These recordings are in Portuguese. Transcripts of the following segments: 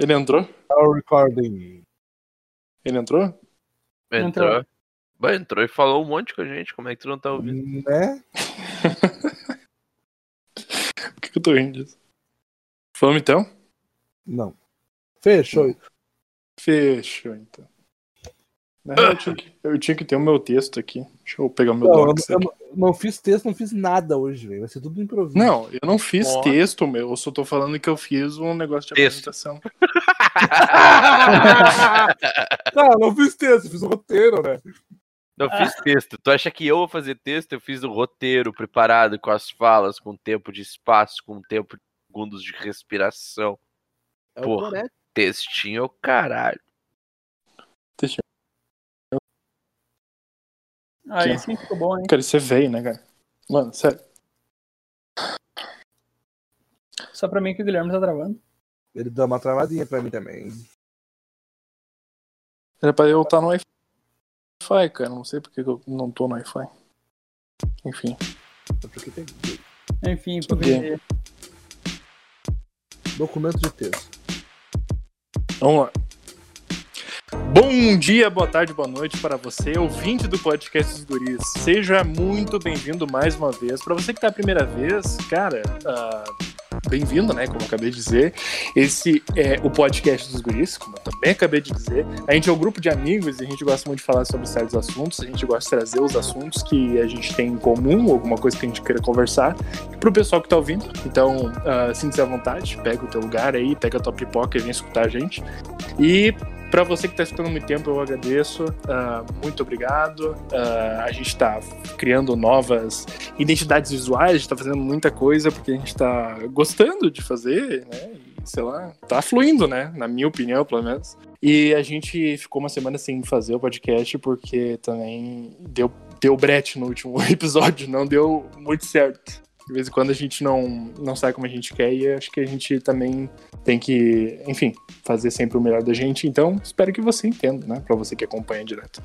Ele entrou? Now recording. Ele entrou? Entrou. Entrou. Bah, entrou e falou um monte com a gente. Como é que tu não tá ouvindo? Né? Por que, que eu tô rindo disso? Vamos então? Não. Fechou. Fechou então. Real, eu, tinha que, eu tinha que ter o meu texto aqui. Deixa eu pegar o meu Não, eu, docs eu aqui. não- não fiz texto, não fiz nada hoje, velho. Vai ser tudo improviso. Não, eu não fiz texto, meu. Eu só tô falando que eu fiz um negócio de Texto. apresentação. Não, não fiz texto, fiz o roteiro, né? Não fiz texto. Tu acha que eu vou fazer texto? Eu fiz o roteiro preparado com as falas, com tempo de espaço, com tempo de segundos de respiração. É Porra. Textinho é o caralho. Aí sim ficou bom, hein? Cara, é velho, né, cara? Mano, sério. Só pra mim que o Guilherme tá travando. Ele deu uma travadinha pra mim também. Era pra eu estar no Wi-Fi, cara. Não sei porque que eu não tô no Wi-Fi. Enfim. Só porque tem Enfim, Tudo porque documento de texto. Vamos lá. Bom dia, boa tarde, boa noite para você, ouvinte do podcast dos Guris. Seja muito bem-vindo mais uma vez. Para você que tá a primeira vez, cara, ah, bem-vindo, né? Como eu acabei de dizer. Esse é o podcast dos Guris, como eu também acabei de dizer. A gente é um grupo de amigos e a gente gosta muito de falar sobre certos assuntos. A gente gosta de trazer os assuntos que a gente tem em comum, alguma coisa que a gente queira conversar, pro pessoal que tá ouvindo. Então, ah, sinta-se à vontade, pega o teu lugar aí, pega a tua pipoca e vem escutar a gente. E para você que está escutando muito tempo, eu agradeço. ah, muito obrigado. Ah, a gente está criando novas identidades visuais, está fazendo muita coisa porque a gente está gostando de fazer, né? E, sei lá, tá fluindo, né? Na minha opinião, pelo menos. E a gente ficou uma semana sem fazer o podcast porque também deu, deu brete no último episódio, não deu muito certo. De vez em quando a gente não, não sai como a gente quer e acho que a gente também tem que, enfim, fazer sempre o melhor da gente. Então, espero que você entenda, né? Pra você que acompanha direto.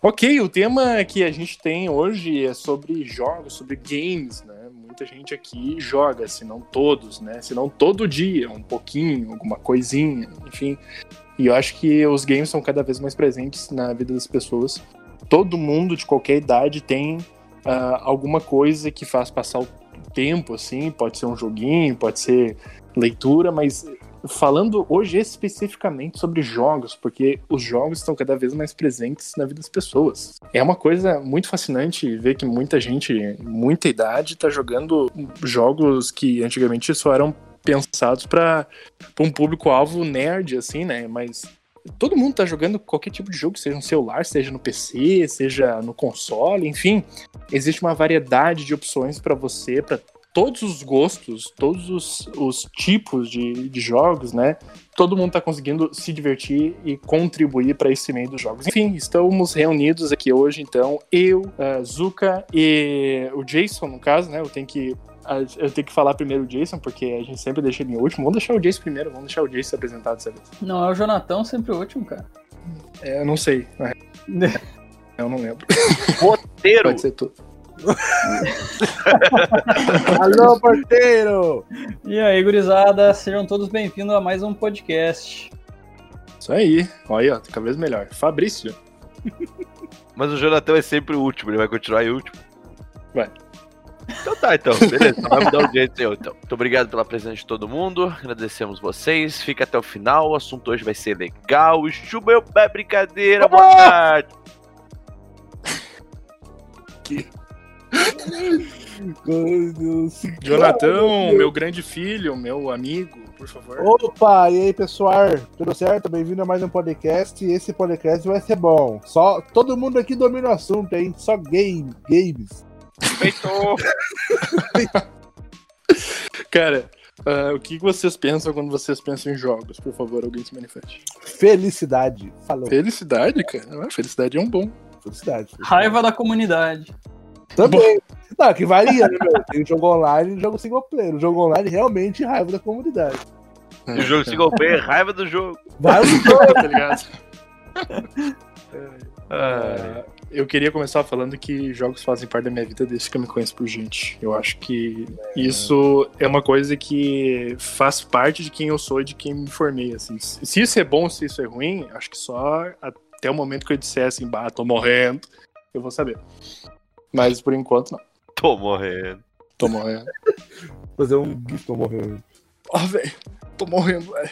Ok, o tema que a gente tem hoje é sobre jogos, sobre games, né? Muita gente aqui joga, se não todos, né? Se não todo dia, um pouquinho, alguma coisinha, enfim. E eu acho que os games são cada vez mais presentes na vida das pessoas. Todo mundo de qualquer idade tem ah, alguma coisa que faz passar o tempo, assim. Pode ser um joguinho, pode ser leitura, mas falando hoje especificamente sobre jogos, porque os jogos estão cada vez mais presentes na vida das pessoas. É uma coisa muito fascinante ver que muita gente, muita idade, tá jogando jogos que antigamente só eram pensados para um público-alvo nerd, assim, né? Mas todo mundo tá jogando qualquer tipo de jogo, seja no celular, seja no PC, seja no console, enfim. Existe uma variedade de opções para você, para todos os gostos, todos os, os tipos de, de jogos, né? Todo mundo tá conseguindo se divertir e contribuir para esse meio dos jogos. Enfim, estamos reunidos aqui hoje, então, eu, a Zuka e o Jason, no caso, né? Eu tenho que eu tenho que falar primeiro o Jason, porque a gente sempre deixa ele em último. Vamos deixar o Jason primeiro, vamos deixar o Jason se apresentar dessa vez. não é o Jonatão sempre o último, cara. É, eu não sei, eu não lembro. Roteiro! Pode ser tudo. Alô, porteiro! E aí, gurizada, sejam todos bem-vindos a mais um podcast. Isso aí. Olha aí, ó, tá cada vez melhor. Fabrício. Mas o Jonathan é sempre o último, ele vai continuar em último. Vai. Então tá, então, beleza. Então vai mudar o jeito eu, então. Muito obrigado pela presença de todo mundo. Agradecemos vocês. Fica até o final. O assunto hoje vai ser legal. Chuba meu pé, brincadeira. Boa tarde. Meu Deus. Jonathan, meu grande filho, meu amigo, por favor. Opa, e aí pessoal, tudo certo? Bem-vindo a mais um podcast. E esse podcast vai ser bom. Só todo mundo aqui domina o assunto, hein? Só game, games. Cara, ah, o que vocês pensam quando vocês pensam em jogos? Por favor, alguém se manifeste. Felicidade. Falou. Felicidade, cara. Ah, felicidade é um bom. Felicidade. Raiva da comunidade. Também. Não, que varia, né, meu? Tem jogo online e jogo single player. O jogo online realmente raiva da comunidade. O jogo single player, raiva do jogo. Vai no tá ligado? É, eu queria começar falando que jogos fazem parte da minha vida desde que eu me conheço por gente. Eu acho que isso é uma coisa que faz parte de quem eu sou e de quem me formei. Assim. Se isso é bom, se isso é ruim, acho que só até o momento que eu disser assim, bah, tô morrendo, eu vou saber. Mas por enquanto, não. Tô morrendo. Tô morrendo. Fazer um tô morrendo. Ó, velho, tô morrendo, velho.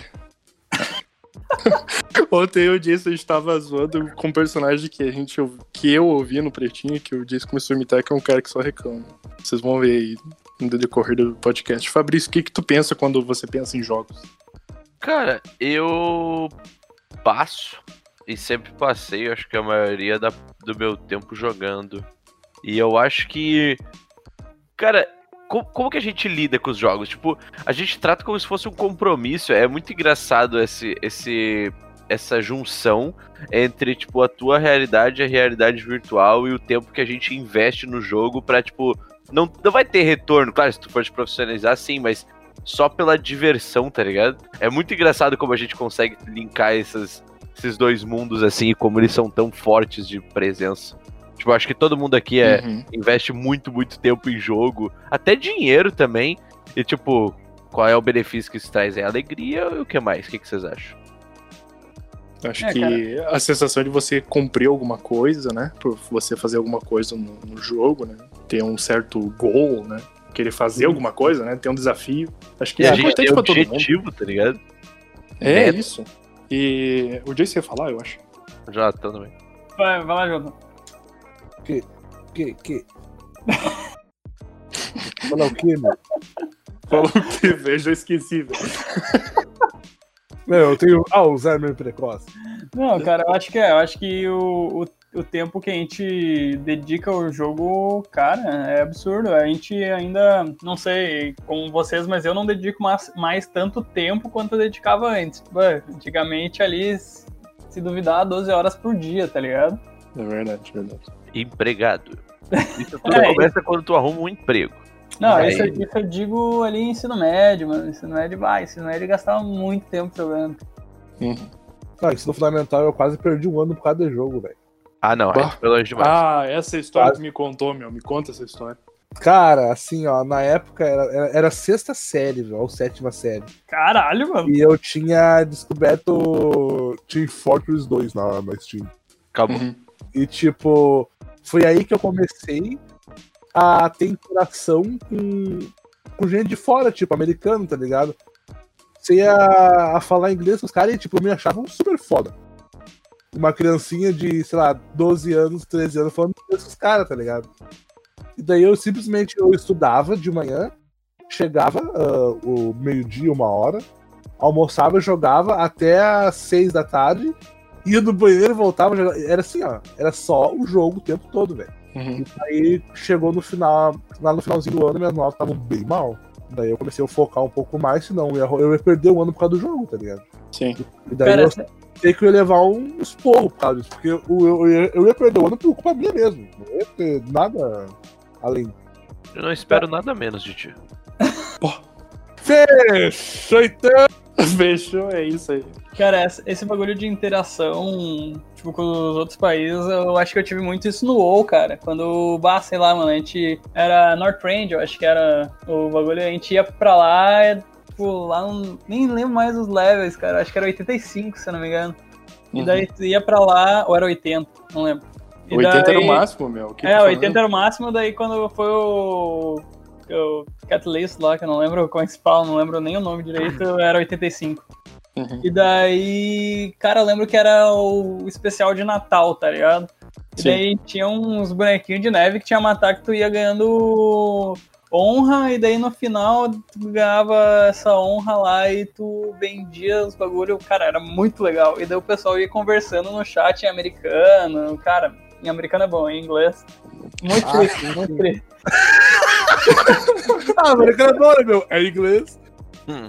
Ontem eu disse, a gente tava zoando com um personagem que, a gente, que eu ouvi no Pretinho, que o disse começou a imitar, que é um cara que só reclama. Vocês vão ver aí no decorrer do podcast. Fabrício, o que, que tu pensa quando você pensa em jogos? Cara, eu passo e sempre passei, acho que a maioria da, do meu tempo jogando. E eu acho que. Cara, como, como, que a gente lida com os jogos? Tipo, a gente trata como se fosse um compromisso. É muito engraçado esse, esse, essa junção entre, tipo, a tua realidade a realidade virtual e o tempo que a gente investe no jogo pra, tipo, não, não vai ter retorno. Claro, se tu for te profissionalizar, sim, mas só pela diversão, tá ligado? É muito engraçado como a gente consegue linkar esses, esses dois mundos assim e como eles são tão fortes de presença. Tipo, acho que todo mundo aqui é, uhum. investe muito, muito tempo em jogo, até dinheiro também. E, tipo, qual é o benefício que isso traz? É alegria e o que mais? O que, que vocês acham? Acho é, que cara. a sensação de você cumprir alguma coisa, né? Por você fazer alguma coisa no, no jogo, né? Ter um certo goal, né? Querer fazer alguma coisa, né? Ter um desafio. Acho que é, é importante pra todo mundo. tá ligado? É, é, isso. E o Jace ia falar, eu acho. Já, também. Vai, vai lá, Jonathan. Que? Que? Que? Falar o que, meu? Falou o que, velho? Já esqueci, velho. Meu, eu tenho Alzheimer precoce. Não, cara, eu acho que é. Eu acho que o, o, o tempo que a gente dedica ao jogo, cara, é absurdo. A gente ainda, não sei com vocês, mas eu não dedico mais, mais tanto tempo quanto eu dedicava antes. antigamente ali, se duvidar, 12 horas por dia, tá ligado? É verdade, é verdade. Empregado. Isso tudo é, começa quando tu arruma um emprego. Não, Aí... isso, isso, eu digo ali em ensino médio, mano. Ensino médio, vai, ensino médio gastava muito tempo jogando. Uhum. Ah, ensino fundamental eu quase perdi um ano por causa de jogo, velho. Ah, não, é longe demais. Ah, essa história quase... que me contou, meu. Me conta essa história. Cara, assim, ó, na época era, era, era sexta série, ou sétima série. Caralho, mano. E eu tinha descoberto Team Fortress 2 na, na Steam. Acabou. Uhum. E, tipo, foi aí que eu comecei a ter interação com, com gente de fora, tipo, americano, tá ligado? Você ia a falar inglês com os caras e, tipo, me achavam super foda. Uma criancinha de, sei lá, 12 anos, 13 anos, falando inglês com os caras, tá ligado? E daí eu simplesmente eu estudava de manhã, chegava uh, o meio-dia, uma hora, almoçava, jogava até às seis da tarde ia no banheiro, voltava, era assim, ó. Era só o jogo o tempo todo, velho. Uhum. E aí chegou no final, lá no finalzinho do ano, minhas notas estavam bem mal. Daí eu comecei a focar um pouco mais, senão eu ia, eu ia perder o ano por causa do jogo, tá ligado? Sim. E daí Pera, eu sei que eu ia levar um esporro por causa disso, porque eu, eu, ia, eu ia perder o ano por culpa minha mesmo. Não ia ter nada além. Eu não espero nada menos de ti. Fechou então! Fechou, é isso aí. Cara, esse bagulho de interação, tipo, com os outros países, eu acho que eu tive muito isso no WoW, cara. Quando, bah, sei lá, mano, a gente era North Range, eu acho que era o bagulho, a gente ia pra lá, tipo, lá, não, nem lembro mais os levels, cara, acho que era 85, se eu não me engano. E uhum. daí tu ia pra lá, ou era 80, não lembro. E 80 daí... era o máximo, meu. É, 80 era o máximo, daí quando foi o o Catalyst lá, que eu não lembro como é que se fala, não lembro nem o nome direito, era 85. Uhum. E daí, cara, eu lembro que era o especial de Natal, tá ligado? E Sim. daí tinha uns bonequinhos de neve que tinha matar que tu ia ganhando honra, e daí no final tu ganhava essa honra lá e tu vendia os bagulho, cara, era muito legal. E daí o pessoal ia conversando no chat em americano, cara, em americano é bom, em inglês. Muito ah, triste, muito triste. ah, americano é bom, né, meu? É inglês. Hum.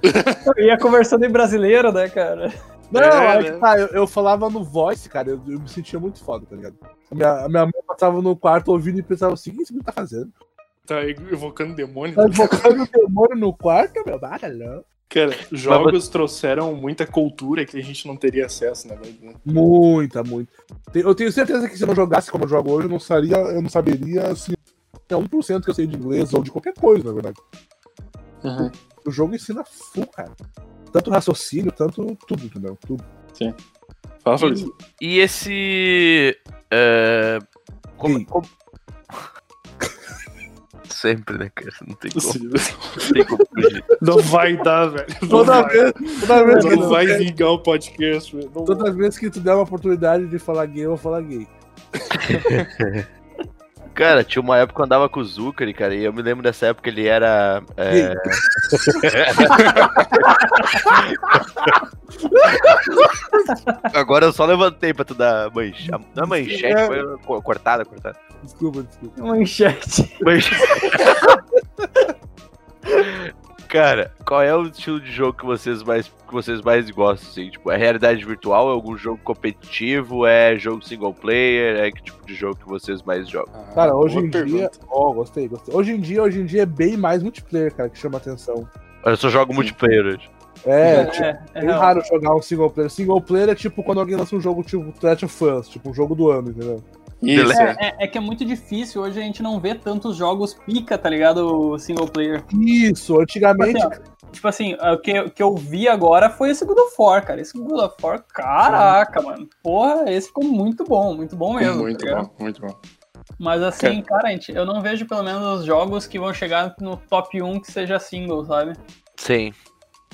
ia conversando em brasileiro, né, cara? Não, é, é que tá, eu, eu, falava no voice, cara, eu, eu, me sentia muito foda, tá ligado? A minha, a minha mãe passava no quarto ouvindo e pensava assim, o que você tá fazendo? Tá evocando demônio? Tá evocando demônio no quarto, meu? Ah, não. Cara, jogos trouxeram muita cultura que a gente não teria acesso, né? Muita, muita. Eu tenho certeza que se eu não jogasse como eu jogo hoje, eu não, saberia, eu não saberia assim, 1% que eu sei de inglês ou de qualquer coisa, na verdade. Uhum. O jogo ensina full, cara. Tanto raciocínio, tanto tudo, entendeu? Tudo. Sim. Fala, Fabrício. E, e esse. Uh, como, como, sempre, né, cara? Não tem como. Não, tem como não vai dar, velho. Não toda vai. vez, toda vez não que vai tu... vingar o podcast, velho. Não toda vai. vez que tu der uma oportunidade de falar gay, eu vou falar gay. Cara, tinha uma época que eu andava com o Zucari, cara, e eu me lembro dessa época ele era. É... Agora eu só levantei pra tu dar manchete. Não é manchete, é... foi cortada, cortada. Desculpa, desculpa. Manchete. Manchete. Cara, qual é o estilo de jogo que vocês mais, que vocês mais gostam, assim? Tipo, é realidade virtual? É algum jogo competitivo? É jogo single player? É que tipo de jogo que vocês mais jogam? Ah, cara, hoje em pergunta. dia... Ó, oh, gostei, gostei. Hoje em dia, hoje em dia é bem mais multiplayer, cara, que chama atenção. Eu só jogo Sim. multiplayer hoje. É, é, tipo, é, é, raro jogar um single player. Single player é tipo quando alguém lança um jogo tipo Trash of Us, tipo um jogo do ano, entendeu? Isso. É, é, é, que é muito difícil, hoje a gente não vê tantos jogos pica, tá ligado? Single player. Isso, antigamente. Tipo assim, tipo assim o que, o que eu vi agora foi esse God of War, cara. Esse God of War, caraca, mano. Porra, esse ficou muito bom, muito bom mesmo. Muito tá bom, muito bom. Mas assim, cara, gente, eu não vejo pelo menos jogos que vão chegar no top 1 que seja single, sabe? Sim.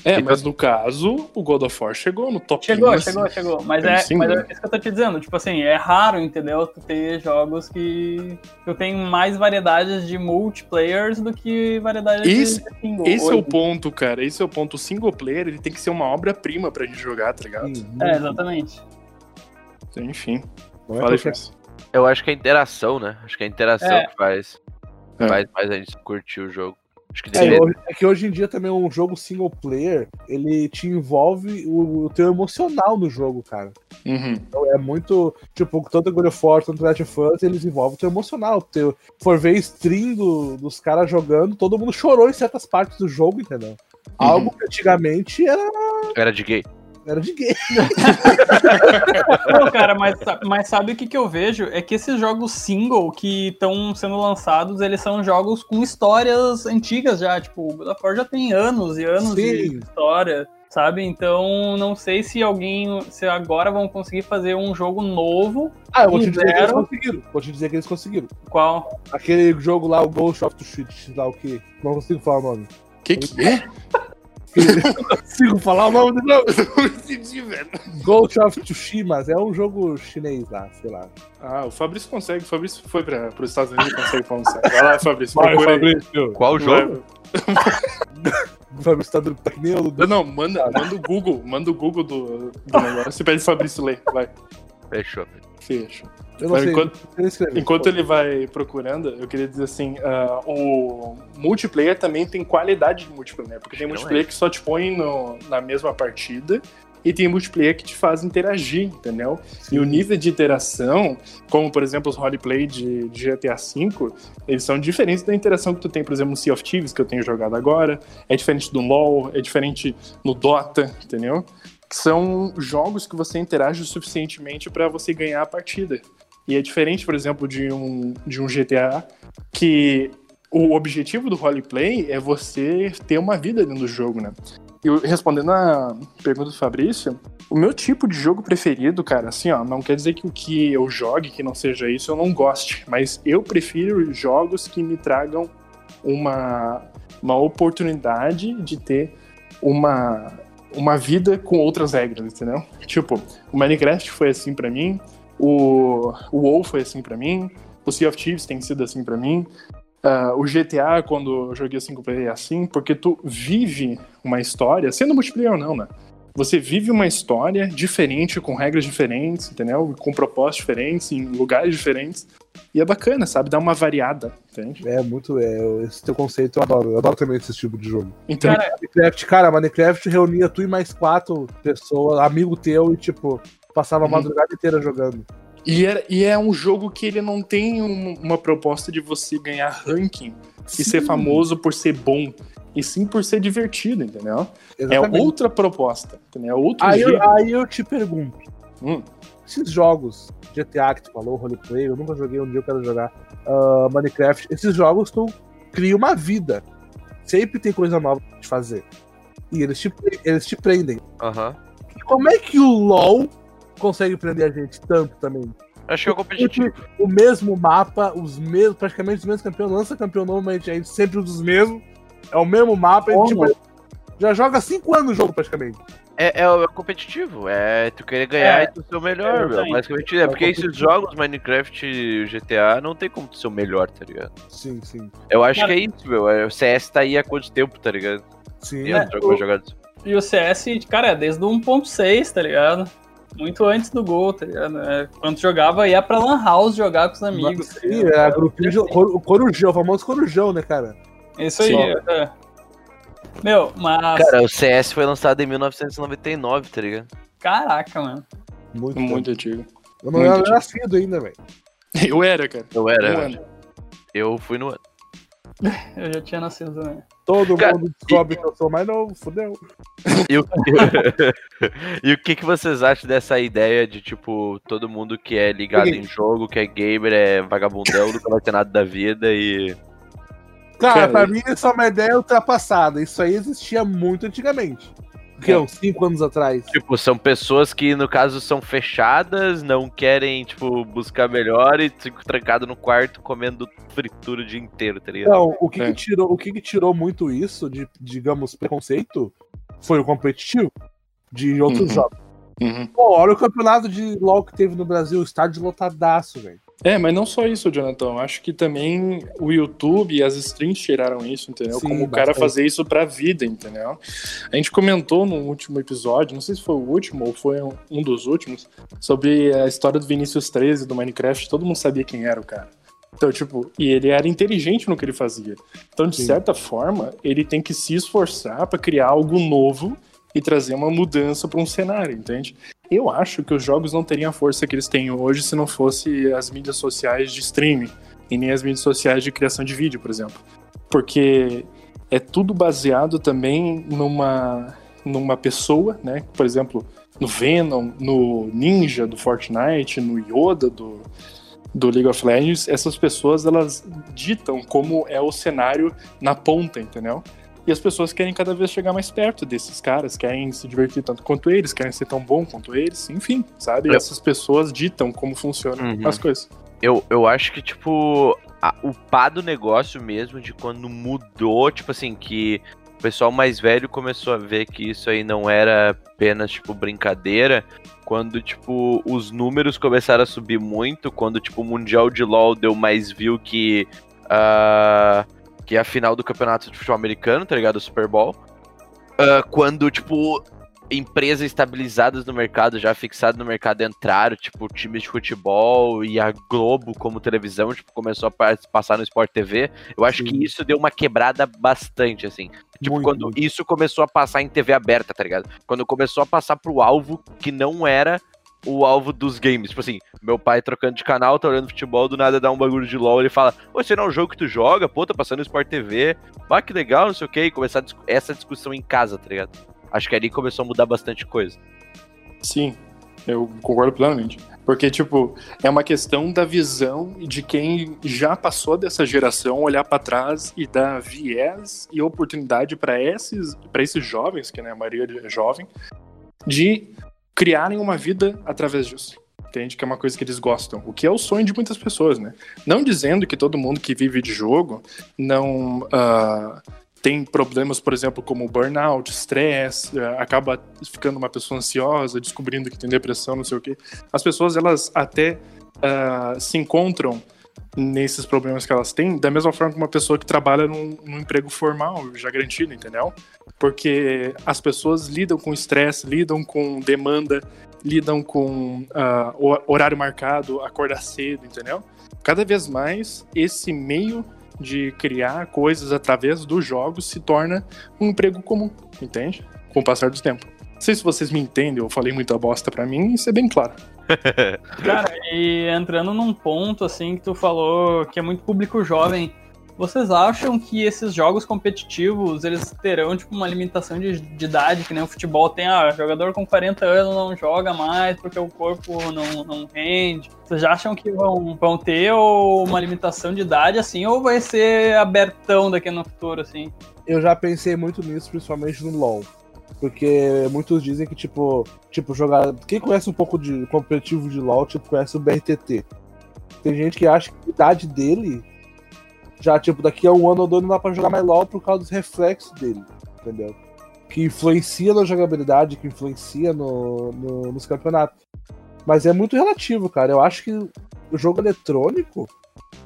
É, mas no caso, o God of War chegou no top Chegou, 1, chegou, assim, chegou. Mas é, mas é isso que eu tô te dizendo. Tipo assim, é raro, entendeu? Tu ter jogos que eu tenho mais variedades de multiplayers do que variedades esse, de single. Esse hoje. é o ponto, cara. Esse é o ponto. O single player ele tem que ser uma obra-prima pra gente jogar, tá ligado? É, exatamente. Enfim. Fala isso. Eu acho que é a interação, né? Acho que é a interação é. que faz, é. faz mais a gente curtir o jogo. Que é, é, que hoje em dia também um jogo single player, ele te envolve o, o teu emocional no jogo, cara. Uhum. Então é muito, tipo, tanto God of War, tanto Last of Us, eles envolvem o teu emocional. Teu, for ver stream do, dos caras jogando, todo mundo chorou em certas partes do jogo, entendeu? Uhum. Algo que antigamente era... Era de gay. Era de gay. Não, cara, mas, mas sabe o que, que eu vejo? É que esses jogos single que estão sendo lançados, eles são jogos com histórias antigas já. Tipo, o God of War já tem anos e anos Sim. de história sabe? Então, não sei se alguém, se agora vão conseguir fazer um jogo novo. Ah, eu vou te dizer zero. que eles conseguiram. Vou te dizer que eles conseguiram. Qual? Aquele jogo lá, o Ghost of Tsushima, lá o que? Não consigo falar o nome. Que que é? Não consigo falar o nome do jogo. Não entendi, velho. Ghost of Tsushima é um jogo chinês lá, sei lá. Ah, o Fabrício consegue. O Fabrício foi para os Estados Unidos e consegue falar um sério. Vai lá, Fabrício. Vai, Fabrício. Qual jogo? O Fabrício tá, tá que nem eu. Não, não, manda, manda o Google. Manda o Google do, do negócio. Você pede o Fabrício ler. Vai. Fechou. Fechou. enquanto, enquanto ele vai procurando, eu queria dizer assim: uh, o multiplayer também tem qualidade de multiplayer, porque tem multiplayer que só te põe no, na mesma partida e tem multiplayer que te faz interagir, entendeu? Sim. E o nível de interação, como por exemplo os roleplay de, de GTA V, eles são diferentes da interação que tu tem, por exemplo, no Sea of Thieves, que eu tenho jogado agora, é diferente do LoL, é diferente no Dota, entendeu? São jogos que você interage o suficientemente para você ganhar a partida. E é diferente, por exemplo, de um, de um GTA que o objetivo do roleplay é você ter uma vida dentro do jogo, né? E respondendo a pergunta do Fabrício, o meu tipo de jogo preferido, cara, assim, ó, não quer dizer que o que eu jogue, que não seja isso, eu não goste, mas eu prefiro jogos que me tragam uma, uma oportunidade de ter uma uma vida com outras regras, entendeu? Tipo, o Minecraft foi assim para mim, o, o WoW foi assim para mim, o Sea of Thieves tem sido assim para mim, uh, o GTA, quando eu joguei 5 player, é assim, porque tu vive uma história, sendo multiplayer ou não, né? Você vive uma história diferente, com regras diferentes, entendeu? Com propósitos diferentes, em lugares diferentes. E é bacana, sabe? Dá uma variada, entende? É muito. É, esse teu conceito eu adoro. Eu adoro também esse tipo de jogo. Então, cara, Minecraft, cara, Minecraft reunia tu e mais quatro pessoas, amigo teu, e tipo, passava a uhum. madrugada inteira jogando. E é, e é um jogo que ele não tem um, uma proposta de você ganhar ranking Sim. e ser famoso por ser bom. e sim por ser divertido, entendeu? Exatamente. É outra proposta, entendeu? É outro aí, eu, aí eu te pergunto, hum. Esses jogos, GTA que tu falou, roleplay, eu nunca joguei, um dia eu quero jogar, uh, Minecraft, esses jogos tu cria uma vida. Sempre tem coisa nova pra te fazer. E eles te, eles te prendem. Uhum. Como é que o LoL consegue prender a gente tanto também? Acho que é competitivo. O mesmo mapa, os mesmos, praticamente os mesmos campeões, lança campeão novo, mas a gente sempre usa os mesmos. É o mesmo mapa, a gente tipo, já joga 5 anos no jogo praticamente. É, é, é, competitivo, é tu querer ganhar é, e tu ser o melhor, é, basicamente. É, porque esses jogos, Minecraft e GTA, não tem como tu ser o melhor, tá ligado? Sim, sim. Eu acho Cara, que é isso, meu. É, o CS tá aí há quanto tempo, tá ligado? Sim. É, o... E o CS, cara, é desde o 1.6, tá ligado? muito antes do gol, tá ligado? É, quando jogava, ia pra Lan House jogar com os amigos. Sim, tá é, grupinho. O Corujão, o famoso Corujão, né, cara? Isso aí, é. Meu, mas. Cara, o CS foi lançado em 1999, tá ligado? Caraca, mano. Muito, muito antigo. Eu não era nascido ainda, velho. Eu era, cara. Eu era. Eu, eu fui no ano. Eu já tinha nascido também. Todo Cara, mundo descobre e... que eu sou mais novo, fudeu. E o... e o que, que vocês acham dessa ideia de, tipo, todo mundo que é ligado em jogo, que é gamer, é vagabundão, nunca vai ter nada da vida e. Cara, pra mim isso é uma ideia ultrapassada. Isso aí existia muito antigamente que, uns 5 anos atrás. Tipo, são pessoas que, no caso, são fechadas, não querem, tipo, buscar melhor e ficam trancados no quarto comendo fritura o dia inteiro, tá ligado? Não, o que, é. que tirou, o que, que tirou muito isso de, digamos, preconceito foi o competitivo de outros uhum. jogos. Uhum. Pô, olha o campeonato de LoL que teve no Brasil, estádio lotadaço, velho. É, mas não só isso, Jonathan. Acho que também o YouTube e as streams tiraram isso, entendeu? Sim, Como o cara fazer isso pra vida, entendeu? A gente comentou no último episódio, não sei se foi o último ou foi um dos últimos, sobre a história do Vinícius 13 do Minecraft. Todo mundo sabia quem era o cara. Então, tipo, e ele era inteligente no que ele fazia. Então, de Sim. certa forma, ele tem que se esforçar para criar algo novo e trazer uma mudança para um cenário, entende? Eu acho que os jogos não teriam a força que eles têm hoje se não fosse as mídias sociais de streaming e nem as mídias sociais de criação de vídeo, por exemplo. Porque é tudo baseado também numa numa pessoa, né? Por exemplo, no Venom, no Ninja do Fortnite, no Yoda do do League of Legends, essas pessoas elas ditam como é o cenário na ponta, entendeu? E as pessoas querem cada vez chegar mais perto desses caras, querem se divertir tanto quanto eles, querem ser tão bom quanto eles, enfim, sabe? Eu... Essas pessoas ditam como funcionam uhum. as coisas. Eu, eu acho que, tipo, a, o pá do negócio mesmo, de quando mudou, tipo assim, que o pessoal mais velho começou a ver que isso aí não era apenas, tipo, brincadeira, quando, tipo, os números começaram a subir muito, quando, tipo, o Mundial de LoL deu mais view que... Uh que é a final do campeonato de futebol americano, tá ligado? O Super Bowl. Uh, quando, tipo, empresas estabilizadas no mercado, já fixadas no mercado, entraram, tipo, times de futebol e a Globo como televisão, tipo, começou a passar no Sport TV. Eu acho Sim. que isso deu uma quebrada bastante, assim. Tipo, muito, quando muito. isso começou a passar em TV aberta, tá ligado? Quando começou a passar pro alvo que não era o alvo dos games. Tipo assim, meu pai trocando de canal, tá olhando futebol, do nada dá um bagulho de LOL, ele fala, Ô, esse não é um jogo que tu joga, pô, tá passando no Sport TV, ah, que legal, não sei o que, e começar essa discussão em casa, tá ligado? Acho que ali começou a mudar bastante coisa. Sim, eu concordo plenamente. Porque, tipo, é uma questão da visão de quem já passou dessa geração olhar para trás e dar viés e oportunidade para esses, pra esses jovens, que né, a maioria é jovem, de criarem uma vida através disso. Entende? Que é uma coisa que eles gostam. O que é o sonho de muitas pessoas, né? Não dizendo que todo mundo que vive de jogo não uh, tem problemas, por exemplo, como burnout, stress, uh, acaba ficando uma pessoa ansiosa, descobrindo que tem depressão, não sei o quê. As pessoas, elas até uh, se encontram nesses problemas que elas têm, da mesma forma que uma pessoa que trabalha num, num emprego formal, já garantido, entendeu? Porque as pessoas lidam com estresse, lidam com demanda, lidam com uh, horário marcado, acordar cedo, entendeu? Cada vez mais esse meio de criar coisas através dos jogos se torna um emprego comum, entende? Com o passar do tempo. Não sei se vocês me entendem, eu falei muita bosta para mim, isso é bem claro. Cara, e entrando num ponto assim que tu falou que é muito público jovem, vocês acham que esses jogos competitivos, eles terão, tipo, uma limitação de, de idade, que nem o futebol tem, ah, jogador com 40 anos não joga mais porque o corpo não, não rende. Vocês acham que vão, vão ter uma limitação de idade, assim, ou vai ser abertão daqui no futuro, assim? Eu já pensei muito nisso, principalmente no LoL. Porque muitos dizem que, tipo, tipo, jogar. Quem conhece um pouco de competitivo de LoL, tipo, conhece o BRTT. Tem gente que acha que a idade dele já, tipo, daqui a um ano ou dois não dá pra jogar mais LOL por causa dos reflexos dele, entendeu? Que influencia na jogabilidade, que influencia no, no, nos campeonatos. Mas é muito relativo, cara. Eu acho que o jogo eletrônico,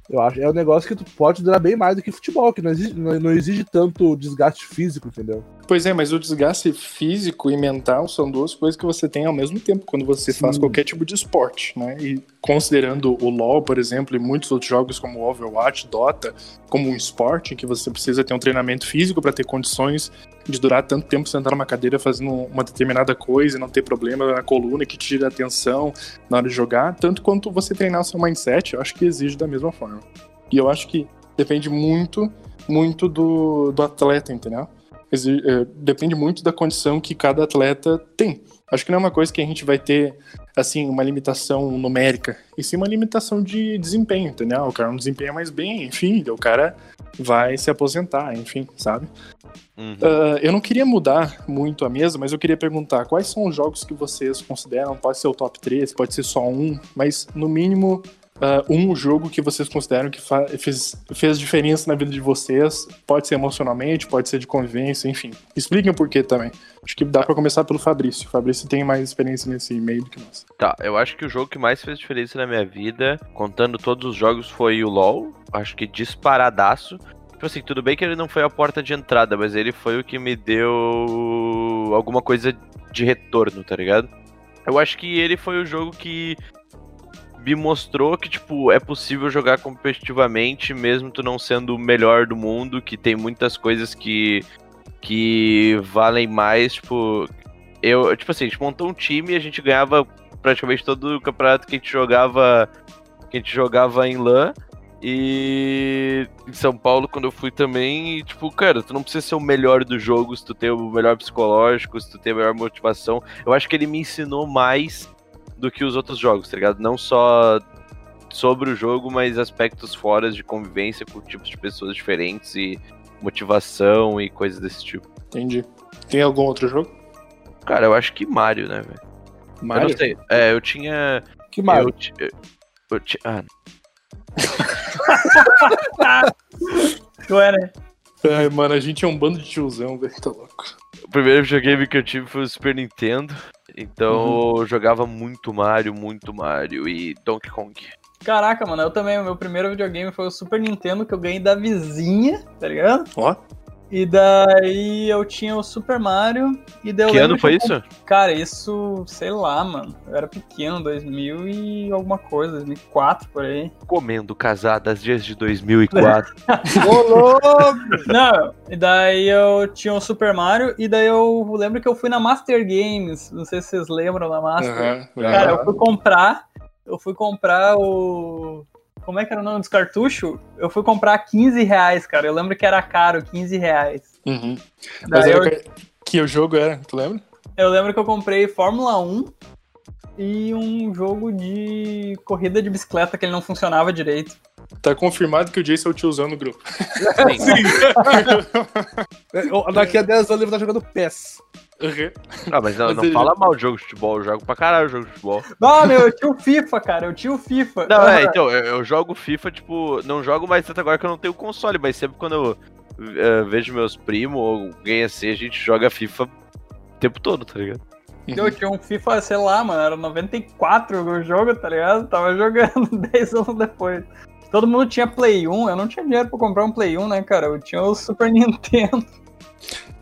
eu acho, é um negócio que tu pode durar bem mais do que futebol, que não exige, não, não exige tanto desgaste físico, entendeu? Pois é, mas o desgaste físico e mental são duas coisas que você tem ao mesmo tempo quando você Sim. faz qualquer tipo de esporte, né? E considerando o LoL, por exemplo, e muitos outros jogos como Overwatch, Dota, como um esporte em que você precisa ter um treinamento físico para ter condições de durar tanto tempo sentado numa cadeira fazendo uma determinada coisa e não ter problema na coluna que tira atenção na hora de jogar, tanto quanto você treinar o seu mindset, eu acho que exige da mesma forma. E eu acho que depende muito, muito do, do atleta, entendeu? É, depende muito da condição que cada atleta tem. Acho que não é uma coisa que a gente vai ter, assim, uma limitação numérica, e sim uma limitação de desempenho, entendeu? O cara não desempenha mais bem, enfim, o cara vai se aposentar, enfim, sabe? Uhum. Uh, eu não queria mudar muito a mesa, mas eu queria perguntar quais são os jogos que vocês consideram, pode ser o top 3, pode ser só um, mas no mínimo uh, um jogo que vocês consideram que fez, fez diferença na vida de vocês. Pode ser emocionalmente, pode ser de convivência, enfim. Expliquem o porquê também. Acho que dá para começar pelo Fabrício. O Fabrício tem mais experiência nesse meio do que nós. Tá, eu acho que o jogo que mais fez diferença na minha vida, contando todos os jogos, foi o LoL. Acho que disparadaço. Tipo assim, tudo bem que ele não foi a porta de entrada, mas ele foi o que me deu alguma coisa de retorno, tá ligado? Eu acho que ele foi o jogo que me mostrou que, tipo, é possível jogar competitivamente, mesmo tu não sendo o melhor do mundo, que tem muitas coisas que, que valem mais, tipo. Eu, tipo assim, a gente montou um time e a gente ganhava praticamente todo o campeonato que a gente jogava. Que a gente jogava em LAN. E em São Paulo, quando eu fui também, e, tipo, cara, tu não precisa ser o melhor do jogo se tu tem o melhor psicológico, se tu tem a melhor motivação. Eu acho que ele me ensinou mais do que os outros jogos, tá ligado? Não só sobre o jogo, mas aspectos fora de convivência com tipos de pessoas diferentes e motivação e coisas desse tipo. Entendi. Tem algum outro jogo? Cara, eu acho que Mario, né, velho? Mario? Eu não sei. É, eu tinha. Que Mario? Eu, eu, eu tinha. Ah. tu é, né? Ai, mano, a gente é um bando de tiozão, velho. Tá louco. O primeiro videogame que eu tive foi o Super Nintendo. Então uhum. eu jogava muito Mario, muito Mario e Donkey Kong. Caraca, mano, eu também. O meu primeiro videogame foi o Super Nintendo que eu ganhei da vizinha, tá ligado? Ó. E daí eu tinha o Super Mario. E daí que ano foi isso? Cara, isso, sei lá, mano. Eu era pequeno, 2000 e alguma coisa, 2004 por aí. Comendo casadas dias de 2004. Ô, louco! Não, e daí eu tinha o Super Mario. E daí eu lembro que eu fui na Master Games. Não sei se vocês lembram da Master. Uhum, Cara, eu fui comprar. Eu fui comprar o como é que era o nome dos cartuchos? Eu fui comprar 15 reais, cara. Eu lembro que era caro, 15 reais. Uhum. Mas era eu... que o jogo era, tu lembra? Eu lembro que eu comprei Fórmula 1 e um jogo de corrida de bicicleta que ele não funcionava direito. Tá confirmado que o Jason é o tiozão no grupo. Sim. Daqui a 10 anos ele vai estar jogando PES. Uhum. Ah, mas não, mas não fala mal de jogo de futebol, eu jogo pra caralho jogo de futebol. Não, meu, eu tinha o FIFA, cara, eu tinha o FIFA. Não, é, então, eu, eu, jogo FIFA, tipo, não jogo mais tanto agora que eu não tenho console, mas sempre quando eu uh, vejo meus primos ou alguém assim, a gente joga FIFA o tempo todo, tá ligado? Eu tinha um FIFA, sei lá, mano, era 94 o jogo, tá ligado? Tava jogando 10 anos depois. Todo mundo tinha Play 1, eu não tinha dinheiro pra comprar um Play 1, né, cara? Eu tinha o Super Nintendo.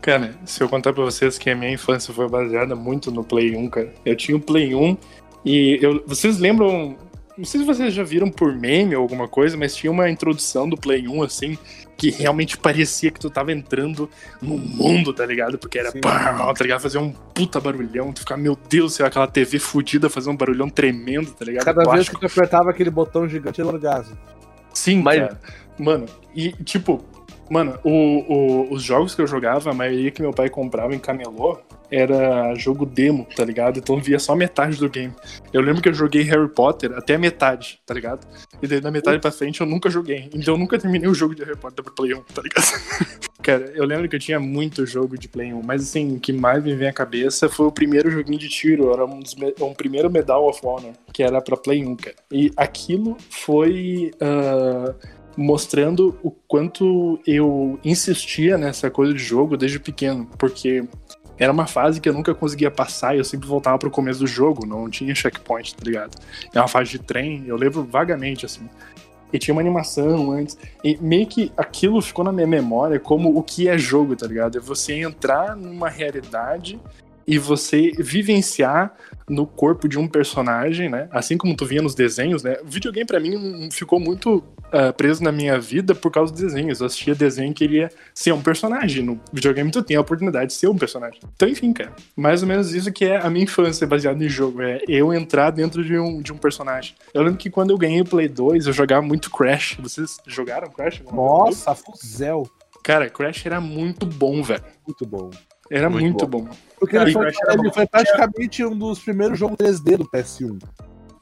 Cara, se eu contar pra vocês que a minha infância foi baseada muito no Play 1, cara. Eu tinha o Play 1 e eu, vocês lembram. Não sei se vocês já viram por meme ou alguma coisa, mas tinha uma introdução do Play 1 assim, que realmente parecia que tu tava entrando no mundo, tá ligado? Porque era pá, tá ligado? Fazer um puta barulhão, tu ficar, meu Deus, se aquela TV fudida fazer um barulhão tremendo, tá ligado? Cada vez que tu apertava aquele botão gigante, ele orgasmo. Sim, mas, cara. Mano, e tipo, mano, o, o, os jogos que eu jogava, a maioria que meu pai comprava em camelô, era jogo demo, tá ligado? Então via só metade do game. Eu lembro que eu joguei Harry Potter até a metade, tá ligado? E daí da metade pra frente eu nunca joguei. Então eu nunca terminei o jogo de Harry Potter pra Play 1, tá ligado? Cara, eu lembro que eu tinha muito jogo de Play 1, mas assim, o que mais me vem à cabeça foi o primeiro joguinho de tiro, era um, dos, um primeiro Medal of Honor, que era pra Play 1, cara. E aquilo foi. Uh, mostrando o quanto eu insistia nessa coisa de jogo desde pequeno, porque era uma fase que eu nunca conseguia passar e eu sempre voltava pro começo do jogo, não tinha checkpoint, tá ligado? É uma fase de trem, eu lembro vagamente, assim. E tinha uma animação antes. E meio que aquilo ficou na minha memória como o que é jogo, tá ligado? É você entrar numa realidade e você vivenciar no corpo de um personagem, né? Assim como tu via nos desenhos, né? O videogame para mim ficou muito uh, preso na minha vida por causa dos desenhos. Eu assistia desenho e queria ser um personagem. No videogame tu tem a oportunidade de ser um personagem. Então, enfim, cara, mais ou menos isso que é a minha infância baseada em jogo. É eu entrar dentro de um, de um personagem. Eu lembro que quando eu ganhei o Play 2, eu jogava muito Crash. Vocês jogaram Crash? Nossa, fuzel. Cara, Crash era muito bom, velho. Muito bom. Era muito, muito bom. bom. Porque cara, ele, foi, ele foi, praticamente um dos primeiros jogos 3D do PS1.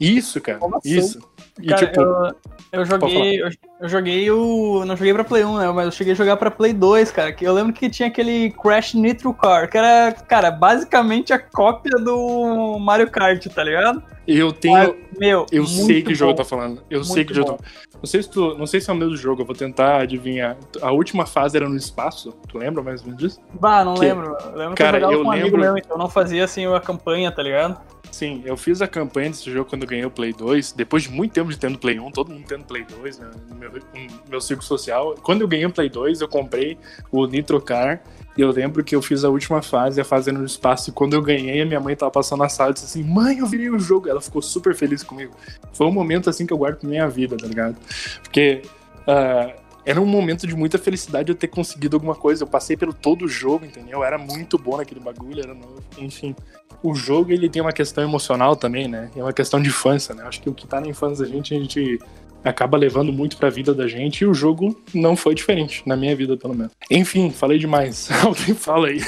Isso, cara. Isso. E, cara, tipo, eu, eu joguei. Eu, eu, joguei o. Não joguei pra Play 1, né? Mas eu cheguei a jogar pra Play 2, cara. Que eu lembro que tinha aquele Crash Nitro Car, que era, cara, basicamente a cópia do Mario Kart, tá ligado? Eu tenho. Mas, meu, eu sei que bom. jogo tá falando. Eu muito sei que jogo tá não sei, se tu, não sei se é o mesmo jogo, eu vou tentar adivinhar. A última fase era no espaço, tu lembra mais ou menos disso? Bah, não que... lembro. Eu lembro Cara, que eu jogava eu com um lembro... amigo meu, então não fazia assim a campanha, tá ligado? Sim, eu fiz a campanha desse jogo quando eu ganhei o Play 2, depois de muito tempo de tendo Play 1, todo mundo tendo Play 2, né, no meu, no meu círculo social. Quando eu ganhei o Play 2, eu comprei o Nitro Car, e eu lembro que eu fiz a última fase, a fase no espaço, e quando eu ganhei, a minha mãe tava passando na sala e disse assim, mãe, eu virei o jogo. Ela ficou super feliz comigo. Foi um momento assim que eu guardo pra minha vida, tá ligado? Porque... Uh, era um momento de muita felicidade eu ter conseguido alguma coisa. Eu passei pelo todo o jogo, entendeu? Eu era muito bom naquele bagulho, era novo. Enfim, o jogo ele tem uma questão emocional também, né? É uma questão de infância, né? Acho que o que tá na infância da gente, a gente acaba levando muito pra vida da gente e o jogo não foi diferente, na minha vida pelo menos. Enfim, falei demais. Alguém fala aí.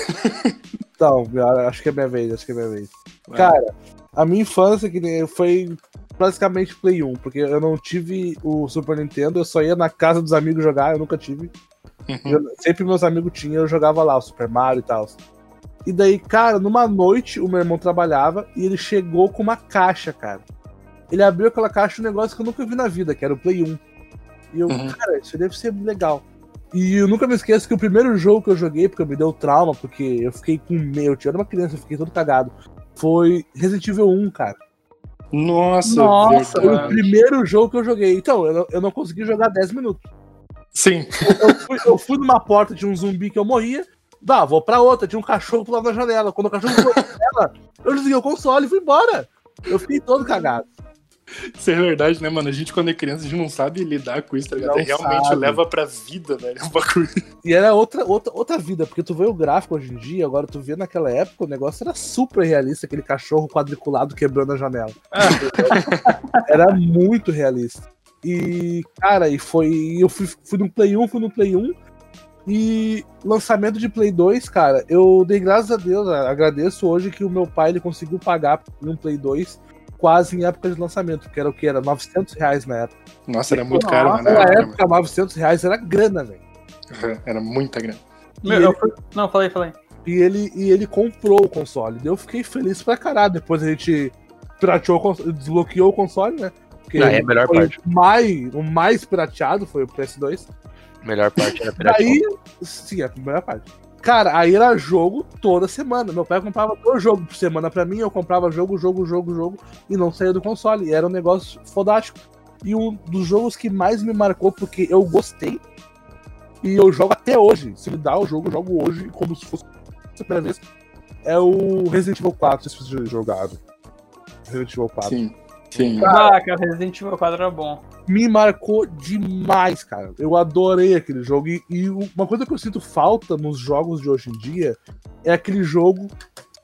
Então, acho que é minha vez, acho que é minha vez. Cara, a minha infância que foi basicamente Play 1, porque eu não tive o Super Nintendo, eu só ia na casa dos amigos jogar, eu nunca tive. Uhum. Eu, sempre meus amigos tinham, eu jogava lá o Super Mario e tal. E daí, cara, numa noite o meu irmão trabalhava e ele chegou com uma caixa, cara. Ele abriu aquela caixa um negócio que eu nunca vi na vida, que era o Play 1. E eu, uhum. cara, isso deve ser legal. E eu nunca me esqueço que o primeiro jogo que eu joguei, porque me deu trauma, porque eu fiquei com medo, eu era uma criança, eu fiquei todo cagado, foi Resident Evil 1, cara. Nossa, Nossa foi o primeiro jogo que eu joguei. Então, eu não, eu não consegui jogar 10 minutos. Sim. Eu fui, eu fui numa porta de um zumbi que eu morria, Dá, vou pra outra. Tinha um cachorro pulando na janela. Quando o cachorro pulou na janela, eu desliguei o console e fui embora. Eu fiquei todo cagado. Isso é verdade, né, mano? A gente, quando é criança, a gente não sabe lidar com isso, tá ligado? Realmente sabe. leva pra vida, velho. É um bagulho. E era outra, outra, outra vida, porque tu vê o gráfico hoje em dia, agora tu vê naquela época, o negócio era super realista, aquele cachorro quadriculado quebrando a janela. Ah. era muito realista. E, cara, e foi. Eu fui, fui no Play 1, fui no Play 1. E lançamento de Play 2, cara, eu dei graças a Deus, agradeço hoje que o meu pai ele conseguiu pagar um Play 2 quase em época de lançamento, que era o que? Era 900 reais na época. Nossa, era muito caro, né? Na época, 900 reais era grana, velho. Era muita grana. Meu, ele... fui... Não, falei, falei. E ele, e ele comprou o console. Eu fiquei feliz pra caralho. Depois a gente pirateou, desbloqueou o console, né? Porque Não, é a melhor parte. O mais, o mais pirateado foi o PS2. Melhor parte era pirateado. Aí, sim, a melhor parte. Cara, aí era jogo toda semana. Meu pai comprava todo jogo por semana pra mim, eu comprava jogo, jogo, jogo, jogo, e não saía do console. E era um negócio fodástico. E um dos jogos que mais me marcou, porque eu gostei, e eu jogo até hoje. Se me dá o jogo, eu jogo hoje, como se fosse a primeira vez, é o Resident Evil 4, se vocês jogaram. Resident Evil 4. Sim. Sim. Caraca, Resident Evil 4 era bom. Me marcou demais, cara. Eu adorei aquele jogo. E, e, uma coisa que eu sinto falta nos jogos de hoje em dia é aquele jogo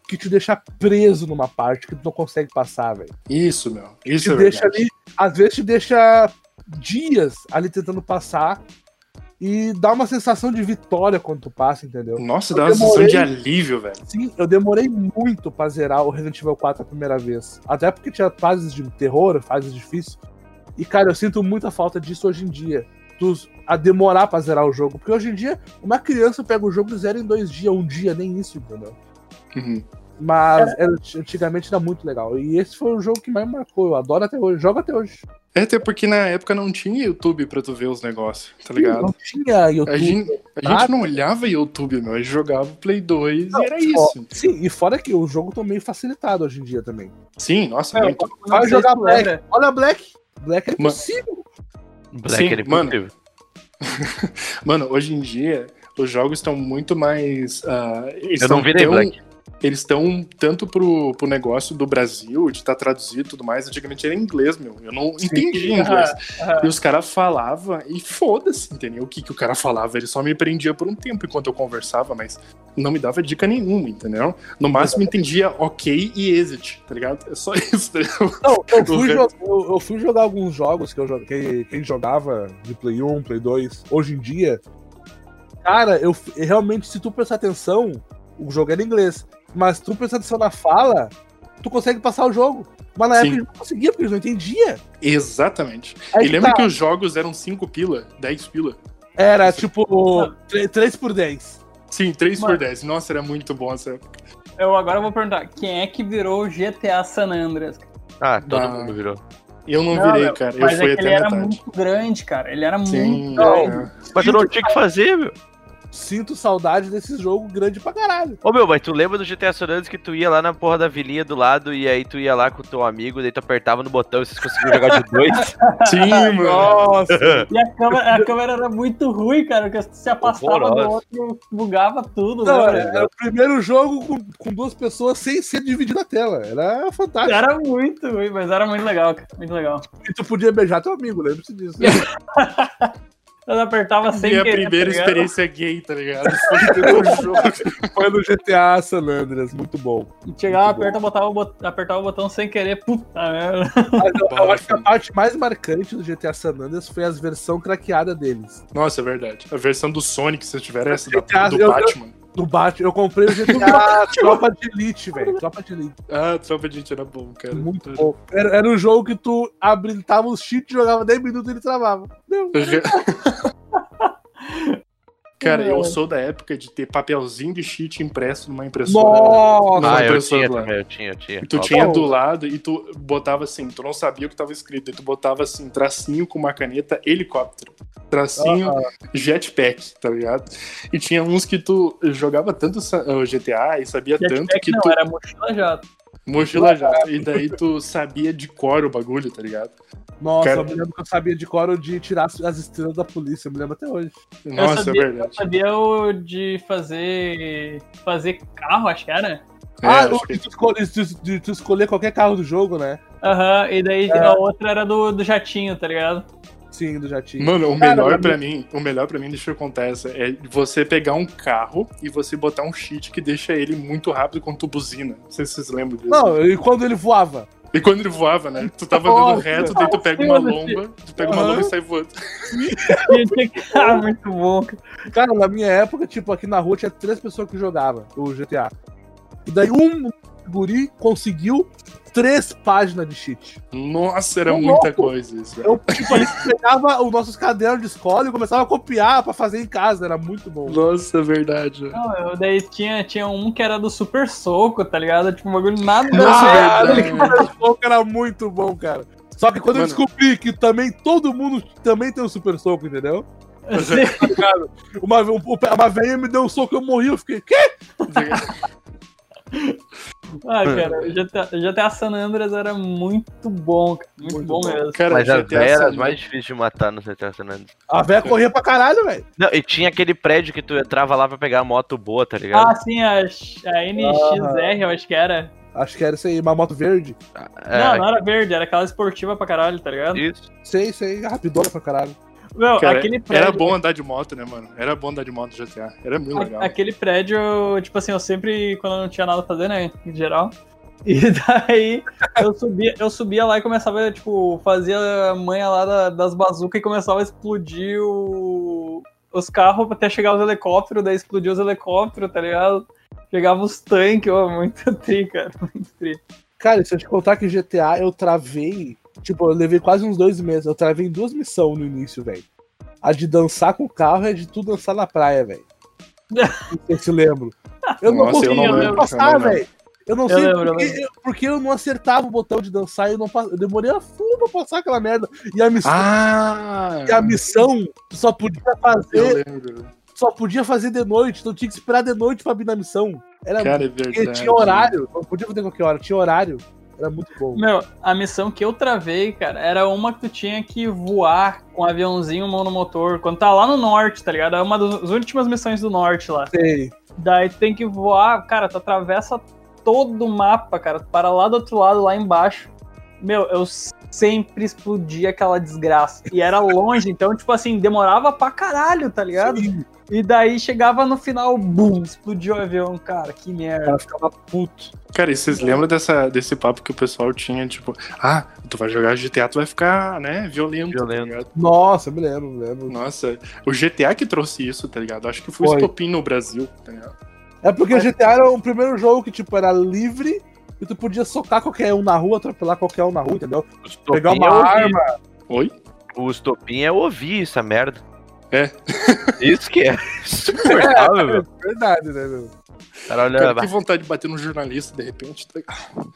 que te deixa preso numa parte que tu não consegue passar, velho. Isso, meu. Isso te é deixa verdade. ali, às vezes te deixa dias ali tentando passar e dá uma sensação de vitória quando tu passa, entendeu? Nossa, dá uma sensação de alívio, velho. Sim, eu demorei muito pra zerar o Resident Evil 4 a primeira vez. Até porque tinha fases de terror, fases difíceis. E, cara, eu sinto muita falta disso hoje em dia. Tu, a demorar pra zerar o jogo. Porque hoje em dia, uma criança pega o jogo e zera em dois dias, um dia, nem isso, entendeu? Uhum. Mas era, antigamente era muito legal. E esse foi o jogo que mais marcou. Eu adoro até hoje. Jogo até hoje. É, até porque na época não tinha YouTube pra tu ver os negócios, tá ligado? Não tinha YouTube. A gente, a gente não olhava YouTube, meu. A gente jogava Play 2 não, e era isso. Sim, e fora que o jogo tá meio facilitado hoje em dia também. Sim, nossa, é, muito. Vai jogar Black. Olha Black. Black é impossível. Black Sim, é impossível. Mano. mano, hoje em dia os jogos estão muito mais. Uh, Eu não virei tão... Black eles estão tanto pro, pro negócio do Brasil, de estar tá traduzido e tudo mais. Antigamente era inglês, meu. Eu não Sim. entendi inglês. E os caras falavam e foda-se, entendeu? O que, que o cara falava. Ele só me prendia por um tempo enquanto eu conversava, mas não me dava dica nenhuma, entendeu? No máximo entendia ok e exit, tá ligado? É só isso, entendeu? Não, eu fui, eu, eu fui jogar alguns jogos que eu joguei, quem jogava de Play 1, Play 2, hoje em dia. Cara, eu realmente, se tu prestar atenção, o jogo era em inglês. Mas tu prestando atenção na fala, tu consegue passar o jogo. Mas na Sim. época eles não conseguia, porque eles não entendiam. Exatamente. Aí e lembra tá. que os jogos eram 5 pila, 10 pila? Era tipo 3 por 10. Sim, 3 por 10. Nossa, era muito bom essa época. Eu agora vou perguntar, quem é que virou o GTA San Andreas? Ah, todo ah, mundo virou. Eu não, não virei, cara. Eu fui é até ele era muito grande, cara. Ele era Sim, muito é. Mas eu não tinha que fazer, meu sinto saudade desse jogo grande pra caralho. Ô meu, mas tu lembra do GTA San Andreas que tu ia lá na porra da vilinha do lado e aí tu ia lá com o teu amigo, daí tu apertava no botão e vocês conseguiam jogar de dois? Sim, mano. Nossa. E a câmera, a câmera era muito ruim, cara, porque se afastava do outro, bugava tudo. Não, né, era, era o primeiro jogo com, com, duas pessoas sem ser dividido a tela. Era fantástico. Era muito ruim, mas era muito legal, cara. Muito legal. E tu podia beijar teu amigo, lembre-se disso. Eu apertava sem Minha querer, primeira tá experiência gay, tá ligado? Foi no, jogo. Foi no GTA San Andreas, muito bom. E chegava, aperta, botava, bot... apertava o botão sem querer, puta merda. Eu, eu, acho que a parte mais marcante do GTA San Andreas foi as versão craqueada deles. Nossa, é verdade. A versão do Sonic, se tiver essa, GTA, do, do Batman do Batman. Eu comprei o GTA Tropa de Elite, velho. Tropa de Elite. Ah, Tropa de Elite era bom, cara. Muito bom. Era, era um jogo que tu habilitava os cheats, jogava 10 minutos e ele travava. Deu. Cara, eu sou da época de ter papelzinho de cheat impresso numa impressora. Nossa! Numa ah, impressora eu tinha também, eu tinha, eu tinha. E tu tinha do lado e tu botava assim, tu não sabia o que tava escrito, e tu botava assim, tracinho com uma caneta, helicóptero. Tracinho, ah. jetpack, tá ligado? E tinha uns que tu jogava tanto o GTA e sabia jetpack tanto que não, tu... era mochila jato. Mochila jato. E daí tu sabia de cor o bagulho, tá ligado? Nossa, Cara... eu me lembro que eu sabia de cor o de tirar as estrelas da polícia, eu me lembro até hoje. Nossa, sabia, é verdade. Eu sabia o de fazer. fazer carro, acho que era. É, ah, o de, tu escolher, de, tu escolher qualquer carro do jogo, né? Aham, uhum, e daí é. a outra era do, do jatinho, tá ligado? Sim, do jatinho. Mano, o melhor para mim, o melhor para mim, deixa eu contar essa, é você pegar um carro e você botar um cheat que deixa ele muito rápido quando tu buzina. Não sei se vocês lembram disso. Não, e quando ele voava? E quando ele voava, né? Tu tava andando reto, daí tu pega uma lomba, tu pega uma lomba e sai voando. ah, muito bom. Cara, na minha época, tipo, aqui na rua tinha três pessoas que jogavam o GTA. E daí um guri conseguiu três páginas de cheat. Nossa, era muita louco. coisa isso. Eu, tipo, a gente pegava os nossos cadernos de escola e começava a copiar pra fazer em casa, era muito bom. Nossa, é verdade. Não, eu, daí tinha, tinha um que era do Super Soco, tá ligado? Tipo, um bagulho nada Nossa, do Super Soco era muito bom, cara. Só que quando Mano. eu descobri que também todo mundo também tem o um Super Soco, entendeu? uma, uma velha me deu um soco e eu morri, eu fiquei, quê? Ah, cara, o GTA, GTA San Andreas era muito bom, cara. Muito, muito bom, bom, mesmo. Cara, Mas a véia era mais difícil de matar no GTA San Andreas. A véia corria pra caralho, velho. Não, e tinha aquele prédio que tu entrava lá pra pegar a moto boa, tá ligado? Ah, sim, a, a NXR, ah. eu acho que era. Acho que era isso aí, uma moto verde. É... Não, não era verde, era aquela esportiva pra caralho, tá ligado? Isso. Sei, sei, rapidona pra caralho. Meu, Cara, aquele prédio... Era bom andar de moto, né, mano? Era bom andar de moto no GTA. Era muito legal. Aquele prédio, tipo assim, eu sempre, quando eu não tinha nada a fazer, né, em geral, E daí eu subia, eu subia lá e começava, tipo, fazia a manha lá da- das bazucas e começava a explodir o- os carros até chegar os helicópteros, daí explodia os helicópteros, tá ligado? Pegava os tanques, ó, muito tri, cara, muito tri. Cara, se eu te contar que GTA eu travei, tipo, eu levei quase uns dois meses, eu travei em duas missões no início, velho. A de dançar com o carro e a de tu dançar na praia, velho. Não sei se lembro. Eu não Nossa, eu consegui não lembro, eu passar, não lembro. velho. Eu não Eu sei lembro, porque, eu, porque eu não acertava o botão de dançar e eu não pass- Eu demorei a full pra passar aquela merda. E a missão, Ah! e a missão tu só podia fazer, só podia fazer de noite, então tinha que esperar de noite pra vir na missão. Era Cara, é porque verdade. tinha horário, não podia fazer qualquer hora, tinha horário. Era muito bom. Meu, a missão que eu travei, cara, era uma que tu tinha que voar com um aviãozinho monomotor. Quando tá lá no norte, tá ligado? É uma das últimas missões do norte lá. Sei. Daí tu tem que voar, cara, tu atravessa todo o mapa, cara. Tu para lá do outro lado, lá embaixo. Meu, eu sempre explodia aquela desgraça. E era longe, então, tipo assim, demorava pra caralho, tá ligado? Sim. E daí chegava no final, bum, explodiu o avião, cara, que O merda. cara ficava puto. Cara, e vocês lembram dessa, desse papo que o pessoal tinha, tipo, ah, tu vai jogar GTA, tu vai ficar, né, violento. tá Violento. ligado? Nossa, eu me lembro, me lembro. Nossa, o GTA que trouxe isso, tá ligado? Acho que foi o Foi. estopim no Brasil, tá ligado? É porque GTA era o primeiro jogo que, tipo, era livre e tu podia socar qualquer um na rua, atropelar qualquer um na rua, entendeu? O Pegar uma é arma. Oi? O estopim é ouvir essa merda. É. Isso que é insuportável, meu. Verdade, né, meu? Cara, olha, Cara, que vontade de bater no jornalista de repente, tá ligado?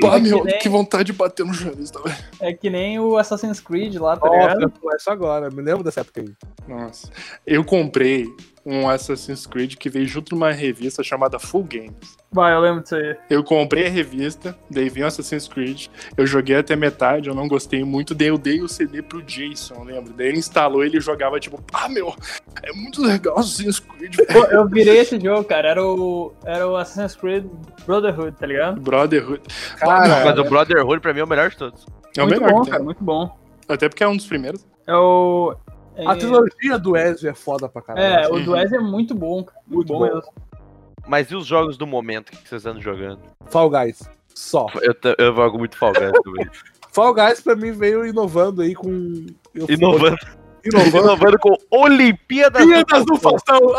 Bah, É que nem- que vontade de bater no jornalista, velho. É que nem o Assassin's Creed lá, tá ligado? Nossa, eu isso agora, me lembro dessa época aí. Nossa. Eu comprei um Assassin's Creed que veio junto numa revista chamada Full Games. Vai, eu lembro disso aí. Eu comprei a revista, daí veio o Assassin's Creed, eu joguei até metade, eu não gostei muito, daí eu dei o CD pro Jason, eu lembro. Daí ele instalou ele jogava tipo, ah, meu, é muito legal Assassin's Creed. Pô, eu virei esse jogo, cara. Era o, era o Assassin's Creed Brotherhood, tá ligado? Brotherhood. Cara, Mas o Brotherhood pra mim é o melhor de todos. É o muito melhor bom, cara, muito bom. Até porque é um dos primeiros. É o. É, a trilogia do Ezio é foda pra caralho. é, assim. o do Ezio é muito bom, cara. Muito, Muito bom, bom. Mas e os jogos do momento? O que vocês andam jogando? Fall Guys. Só. Eu, eu jogo muito Fall Guys também. Fall Guys pra mim veio inovando aí com. eu- Inovando, Inovando. inovando com Olimpíadas. Olimpíadas do Faustão!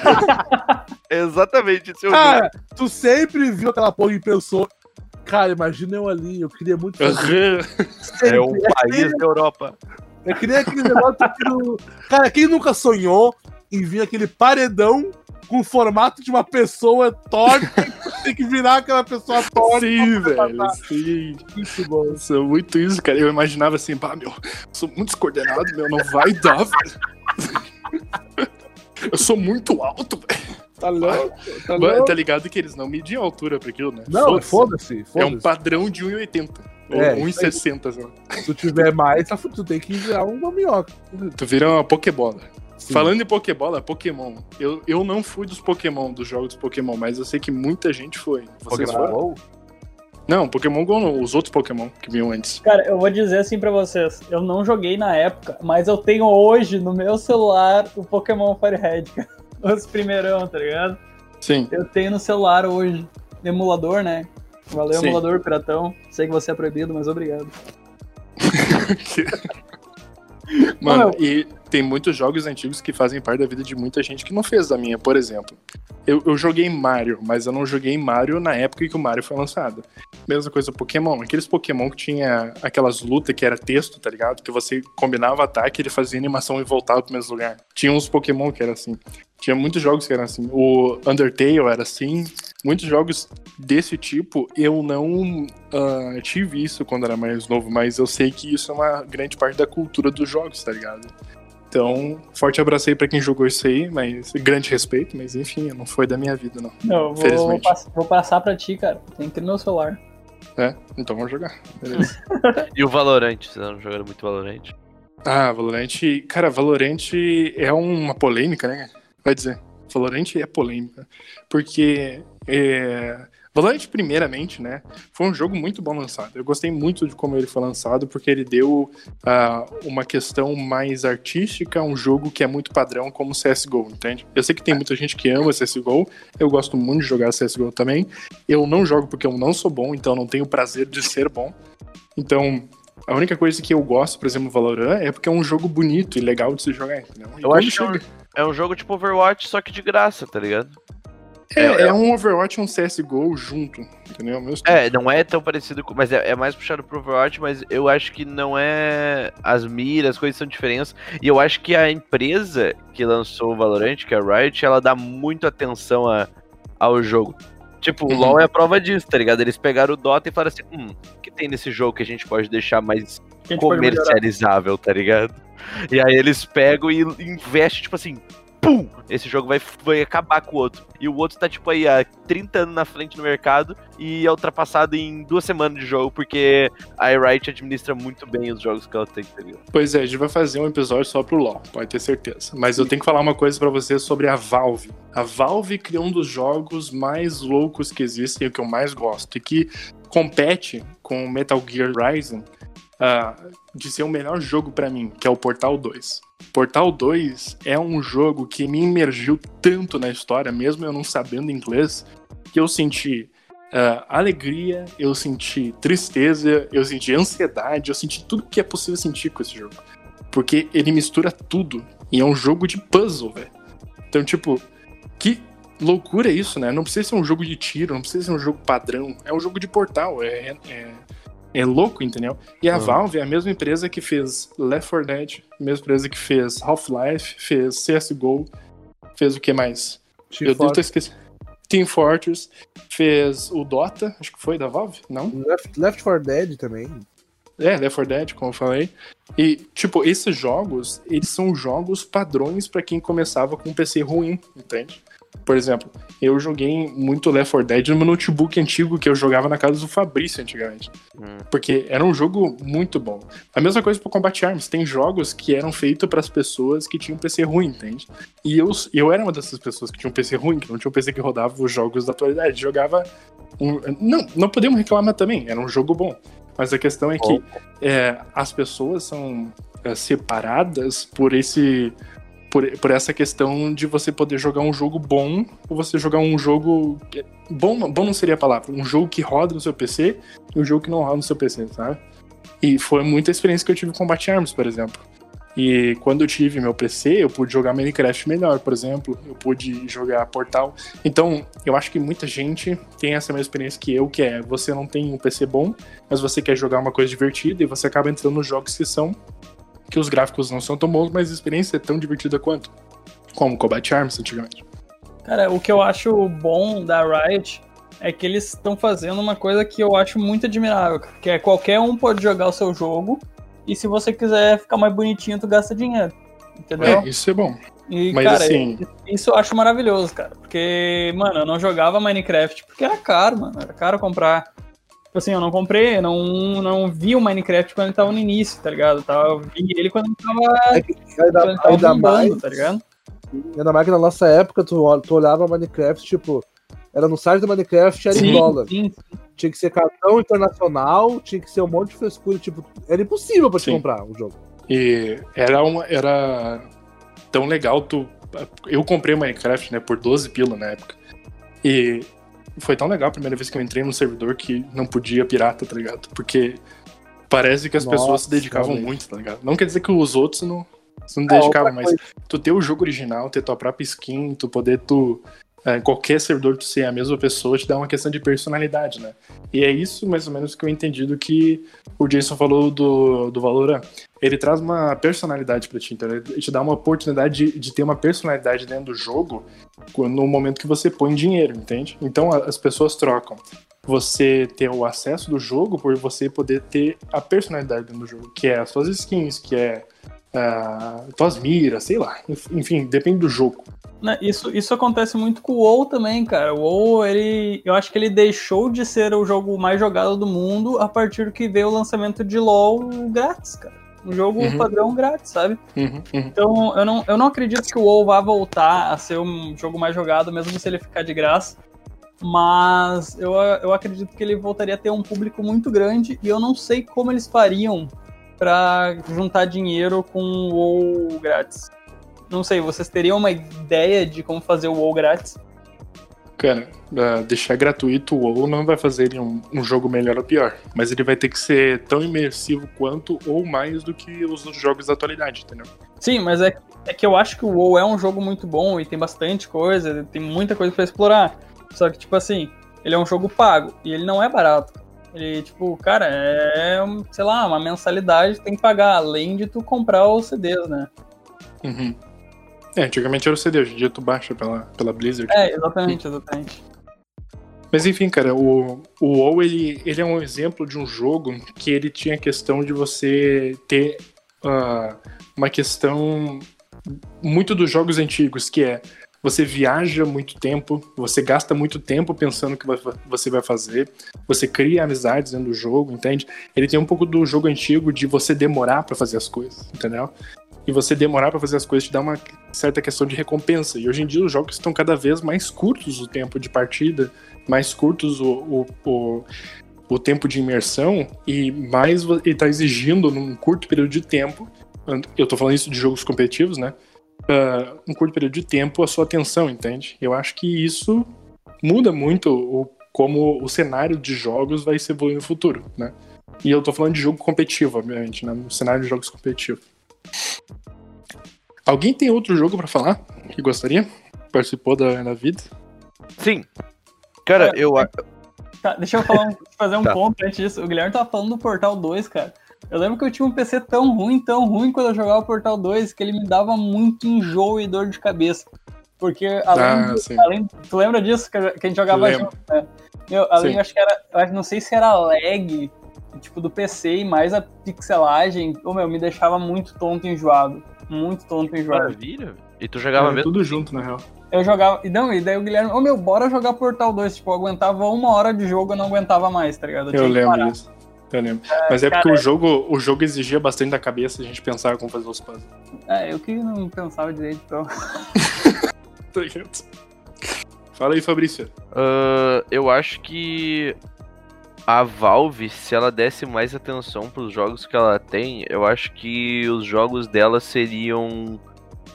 Exatamente, é o cara, tu sempre viu aquela porra e pensou. Cara, imagina eu ali, eu queria muito fazer. Jogo. É um país da Europa. Eu queria aquele negócio que o- Cara, quem nunca sonhou em vir aquele paredão com o formato de uma pessoa torta tem que virar aquela pessoa torta? Sim, velho, sim. Muito bom. Nossa, muito isso, cara. Eu imaginava assim, pá, meu, sou muito descoordenado, meu, não vai dar, velho. Eu sou muito alto, velho. Tá louco? Tá Mas louco? Tá ligado que eles não mediam a altura pra aquilo, né? Não, Foda-se. foda-se. Foda É um padrão de 1,80. Ou É, 1,60, sei lá. Se tu tiver mais, tá. Tu tem que virar uma minhoca. Tu vira uma Pokébola. Sim. Falando em Pokébola, Pokémon. Eu, eu não fui dos Pokémon, dos jogos Pokémon, mas eu sei que muita gente foi. Vocês Pokémon foram? Gol? Não, Pokémon Go não, os outros Pokémon que vinham antes. Cara, eu vou dizer assim pra vocês. Eu não joguei na época, mas eu tenho hoje no meu celular o Pokémon Firehead, cara. Os primeirão, tá ligado? Sim. Eu tenho no celular hoje. Emulador, né? Valeu, Sim. emulador, piratão. Sei que você é proibido, mas obrigado. Mano, e tem muitos jogos antigos que fazem parte da vida de muita gente que não fez da minha, por exemplo. Eu, eu joguei Mario, mas eu não joguei Mario na época que o Mario foi lançado. Mesma coisa Pokémon. Aqueles Pokémon que tinha aquelas lutas que era texto, tá ligado? Que você combinava ataque, ele fazia animação e voltava pro mesmo lugar. Tinha uns Pokémon que era assim. Tinha muitos jogos que eram assim. O Undertale era assim. Muitos jogos desse tipo eu não ah, tive isso quando era mais novo, mas eu sei que isso é uma grande parte da cultura dos jogos, tá ligado? Então, forte abraço aí pra quem jogou isso aí, mas grande respeito, mas enfim, não foi da minha vida, não. Não, eu vou, pass- vou passar pra ti, cara. Tem que ir no meu celular. É, então vamos jogar. Beleza. E o Valorant? Vocês andam jogando muito Valorant? ah, Valorant. Cara, Valorant é uma polêmica, né? Vai dizer. Valorant é polêmica. Porque é, Valorant, primeiramente, né, foi um jogo muito bom lançado. Eu gostei muito de como ele foi lançado, porque ele deu uh, uma questão mais artística, um jogo que é muito padrão, como CSGO, entende? Eu sei que tem muita gente que ama CSGO, eu gosto muito de jogar CSGO também. Eu não jogo porque eu não sou bom, então não tenho o prazer de ser bom. Então, a única coisa que eu gosto, por exemplo, Valorant, é porque é um jogo bonito e legal de se jogar, entendeu? eu acho que é um, é um jogo tipo Overwatch, só que de graça, tá ligado? É, é, é, um Overwatch e um CSGO junto, entendeu? é, não é tão parecido com. Mas é, é, mais puxado pro Overwatch, mas eu acho que não é. As miras, as coisas são diferentes. E eu acho que a empresa que lançou o Valorant, que é a Riot, ela dá muito atenção a, ao jogo. Tipo, o uhum. LoL é a prova disso, tá ligado? Eles pegaram o Dota e falaram assim: hum, o que tem nesse jogo que a gente pode deixar mais comercializável, tá ligado? E aí eles pegam e investem, tipo assim, pum, esse jogo vai, vai acabar com o outro. E o outro tá, tipo, aí há 30 anos na frente no mercado e é ultrapassado em duas semanas de jogo, porque a Riot administra muito bem os jogos que ela tem, tá ligado? Pois é, a gente vai fazer um episódio só pro LoL, pode ter certeza. Mas eu tenho que falar uma coisa para você sobre a Valve. A Valve criou um dos jogos mais loucos que existem, o que eu mais gosto, e que compete com Metal Gear Rising uh, de ser o melhor jogo para mim, que é o Portal 2. Portal 2 é um jogo que me imergiu tanto na história, mesmo eu não sabendo inglês, que eu senti uh, alegria, eu senti tristeza, eu senti ansiedade, eu senti tudo que é possível sentir com esse jogo. Porque ele mistura tudo. E é um jogo de puzzle, velho. Então, tipo, que loucura isso, né? Não precisa ser um jogo de tiro, não precisa ser um jogo padrão. É um jogo de portal. É, é, é louco, entendeu? E a uhum. Valve é a mesma empresa que fez Left 4 Dead, mesma empresa que fez Half-Life, fez CSGO, fez o que mais? Team Eu devo ter esquecido. Team Fortress, fez o Dota, acho que foi da Valve, não? Left, Left 4 Dead também. É, Left 4 Dead, como eu falei. E, tipo, esses jogos, eles são jogos padrões para quem começava com um PC ruim, entende? Por exemplo, eu joguei muito Left 4 Dead no meu notebook antigo que eu jogava na casa do Fabrício antigamente. Hum. Porque era um jogo muito bom. A mesma coisa pro Combat Arms. Tem jogos que eram feitos para as pessoas que tinham PC ruim, entende? E eu, eu era uma dessas pessoas que tinham um PC ruim, que não tinha um PC que rodava os jogos da atualidade. Jogava. Um... Não, não podemos reclamar também, era um jogo bom. Mas a questão é que é, as pessoas são é, separadas por esse por, por essa questão de você poder jogar um jogo bom ou você jogar um jogo. Bom, bom não seria a palavra, um jogo que roda no seu PC e um jogo que não roda no seu PC, sabe? E foi muita experiência que eu tive com Combat Arms, por exemplo. E quando eu tive meu PC, eu pude jogar Minecraft melhor, por exemplo. Eu pude jogar Portal. Então, eu acho que muita gente tem essa mesma experiência que eu, que é você não tem um PC bom, mas você quer jogar uma coisa divertida e você acaba entrando nos jogos que são que os gráficos não são tão bons, mas a experiência é tão divertida quanto. Como Combat Arms antigamente. Cara, o que eu acho bom da Riot é que eles estão fazendo uma coisa que eu acho muito admirável, que é qualquer um pode jogar o seu jogo e se você quiser ficar mais bonitinho, tu gasta dinheiro. Entendeu? É, isso é bom. E, Mas cara, assim... isso eu acho maravilhoso, cara. Porque, mano, eu não jogava Minecraft porque era caro, mano. Era caro comprar Tipo assim, eu não comprei, não, não vi o Minecraft quando ele tava no início, tá ligado? Eu, tava, eu vi ele quando ele tava, é que, ainda, quando ele tava ainda bombando, mais, tá ligado? Ainda mais que na nossa época, tu, tu olhava Minecraft, tipo, era no site do Minecraft, era sim, em dólar. Sim, sim. Tinha que ser cartão internacional, tinha que ser um monte de frescura, tipo, era impossível pra te comprar o jogo. E era uma. Era tão legal, tu. Eu comprei o Minecraft, né, por 12 pila na época. E foi tão legal a primeira vez que eu entrei no servidor que não podia pirata, tá ligado? Porque parece que as Nossa, pessoas se dedicavam muito, tá ligado? Não quer dizer que os outros não, não é, dedicavam, mas coisa. tu ter o jogo original, ter tua própria skin, tu poder tu é, qualquer servidor tu ser a mesma pessoa te dá uma questão de personalidade, né? E é isso mais ou menos que eu entendi do que o Jason falou do, do Valorant. Ele traz uma personalidade para ti, então ele te dá uma oportunidade de, de, ter uma personalidade dentro do jogo no momento que você põe dinheiro, entende? Então as pessoas trocam você ter o acesso do jogo por você poder ter a personalidade do jogo, que é as suas skins, que é uh, tuas miras, sei lá. Enfim, depende do jogo. Né, isso, isso acontece muito com o WoW também, cara. O WoW, ele, eu acho que ele deixou de ser o jogo mais jogado do mundo a partir do que veio o lançamento de LoL grátis, cara. Um jogo uhum. padrão grátis, sabe? Uhum, uhum. Então, eu não, eu não acredito que o WoW vá voltar a ser um jogo mais jogado, mesmo se ele ficar de graça. Mas eu, eu acredito que ele voltaria a ter um público muito grande e eu não sei como eles fariam para juntar dinheiro com o WoW grátis. Não sei, vocês teriam uma ideia de como fazer o WoW grátis? Cara, deixar gratuito o WoW não vai fazer ele um, um, jogo melhor ou pior, mas ele vai ter que ser tão imersivo quanto ou mais do que os jogos da atualidade, entendeu? Sim, mas é, é que eu acho que o WoW é um jogo muito bom e tem bastante coisa, tem muita coisa para explorar. Só que, tipo assim, ele é um jogo pago e ele não é barato. Ele, tipo, cara, é, sei lá, uma mensalidade tem que pagar, além de tu comprar os CDs, né? Uhum. É, antigamente era o CD, hoje em dia tu baixa pela, pela Blizzard. É, exatamente, exatamente. Mas enfim, cara, o, o WoW, ele, ele é um exemplo de um jogo que ele tinha a questão de você ter uh, uma questão muito dos jogos antigos, que é você viaja muito tempo, você gasta muito tempo pensando o que você vai fazer, você cria amizades dentro do jogo, entende? Ele tem um pouco do jogo antigo de você demorar para fazer as coisas, entendeu? E você demorar para fazer as coisas te dá uma certa questão de recompensa. E hoje em dia os jogos estão cada vez mais curtos o tempo de partida, mais curtos o, o, o, o tempo de imersão e mais ele está exigindo num curto período de tempo. Eu tô falando isso de jogos competitivos, né? uh, um curto período de tempo a sua atenção, entende? Eu acho que isso muda muito o, como o cenário de jogos vai se evoluir no futuro, né? E eu tô falando de jogo competitivo, obviamente, né? No cenário de jogos competitivos. Alguém tem outro jogo para falar que gostaria? Participou da, da vida? Sim. Cara, é, eu. Tá, deixa eu falar, fazer um tá. ponto antes disso. O Guilherme tava falando do Portal 2, cara. Eu lembro que eu tinha um PC tão ruim, tão ruim quando eu jogava o Portal 2 que ele me dava muito enjoo e dor de cabeça. Porque além, ah, do, além tu lembra disso que a gente jogava junto, né? Eu, além, acho que era, não sei se era lag, tipo, do PC e mais a pixelagem, oh, meu, me deixava muito tonto e enjoado. Muito tonto e enjoado. Maravilha. E tu jogava é, mesmo? Tudo junto, na real. Eu jogava. E não, e daí o Guilherme, ô oh, meu, bora jogar Portal 2. Tipo, eu aguentava uma hora de jogo, eu não aguentava mais, tá ligado? Eu, eu lembro disso. Eu lembro. É, Mas é cara, porque o jogo, o jogo exigia bastante da cabeça a gente pensar como fazer os puzzles. É, eu que não pensava direito, então. Fala aí, Fabrício. Uh, eu acho que a Valve, se ela desse mais atenção para os jogos que ela tem, eu acho que os jogos dela seriam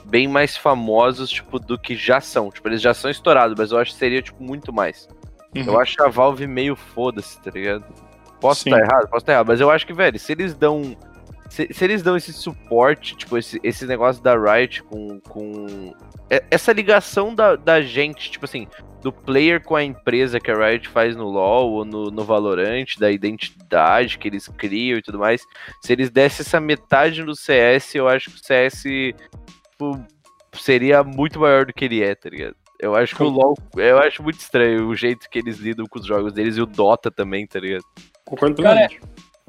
bem mais famosos, tipo, do que já são. Tipo, eles já são estourados, mas eu acho que seria, tipo, muito mais. Uhum. Eu acho a Valve meio foda-se, tá ligado? Posso estar tá errado? Posso estar tá errado. Mas eu acho que, velho, se eles dão. Se, se eles dão esse suporte, tipo, esse, esse negócio da Riot com. com essa ligação da, da gente, tipo assim, do player com a empresa que a Riot faz no LoL ou no, no Valorant, da identidade que eles criam e tudo mais. Se eles dessem essa metade no CS, eu acho que o CS tipo, seria muito maior do que ele é, tá ligado? Eu acho que o LoL. Eu acho muito estranho o jeito que eles lidam com os jogos deles e o Dota também, tá ligado? Concordo cara,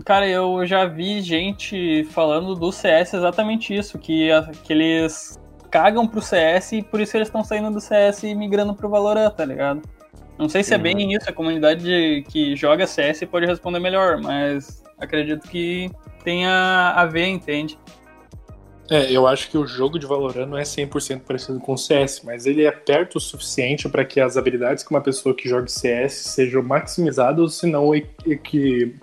cara, eu já vi gente falando do CS exatamente isso, que, que eles cagam pro CS e por isso eles estão saindo do CS e migrando pro Valorant, tá ligado? Não sei se é bem uhum. isso, a comunidade que joga CS pode responder melhor, mas acredito que tenha a ver, entende? É, eu acho que o jogo de Valorant não é 100% parecido com o CS, mas ele é perto o suficiente para que as habilidades que uma pessoa que joga CS sejam maximizadas, se não equi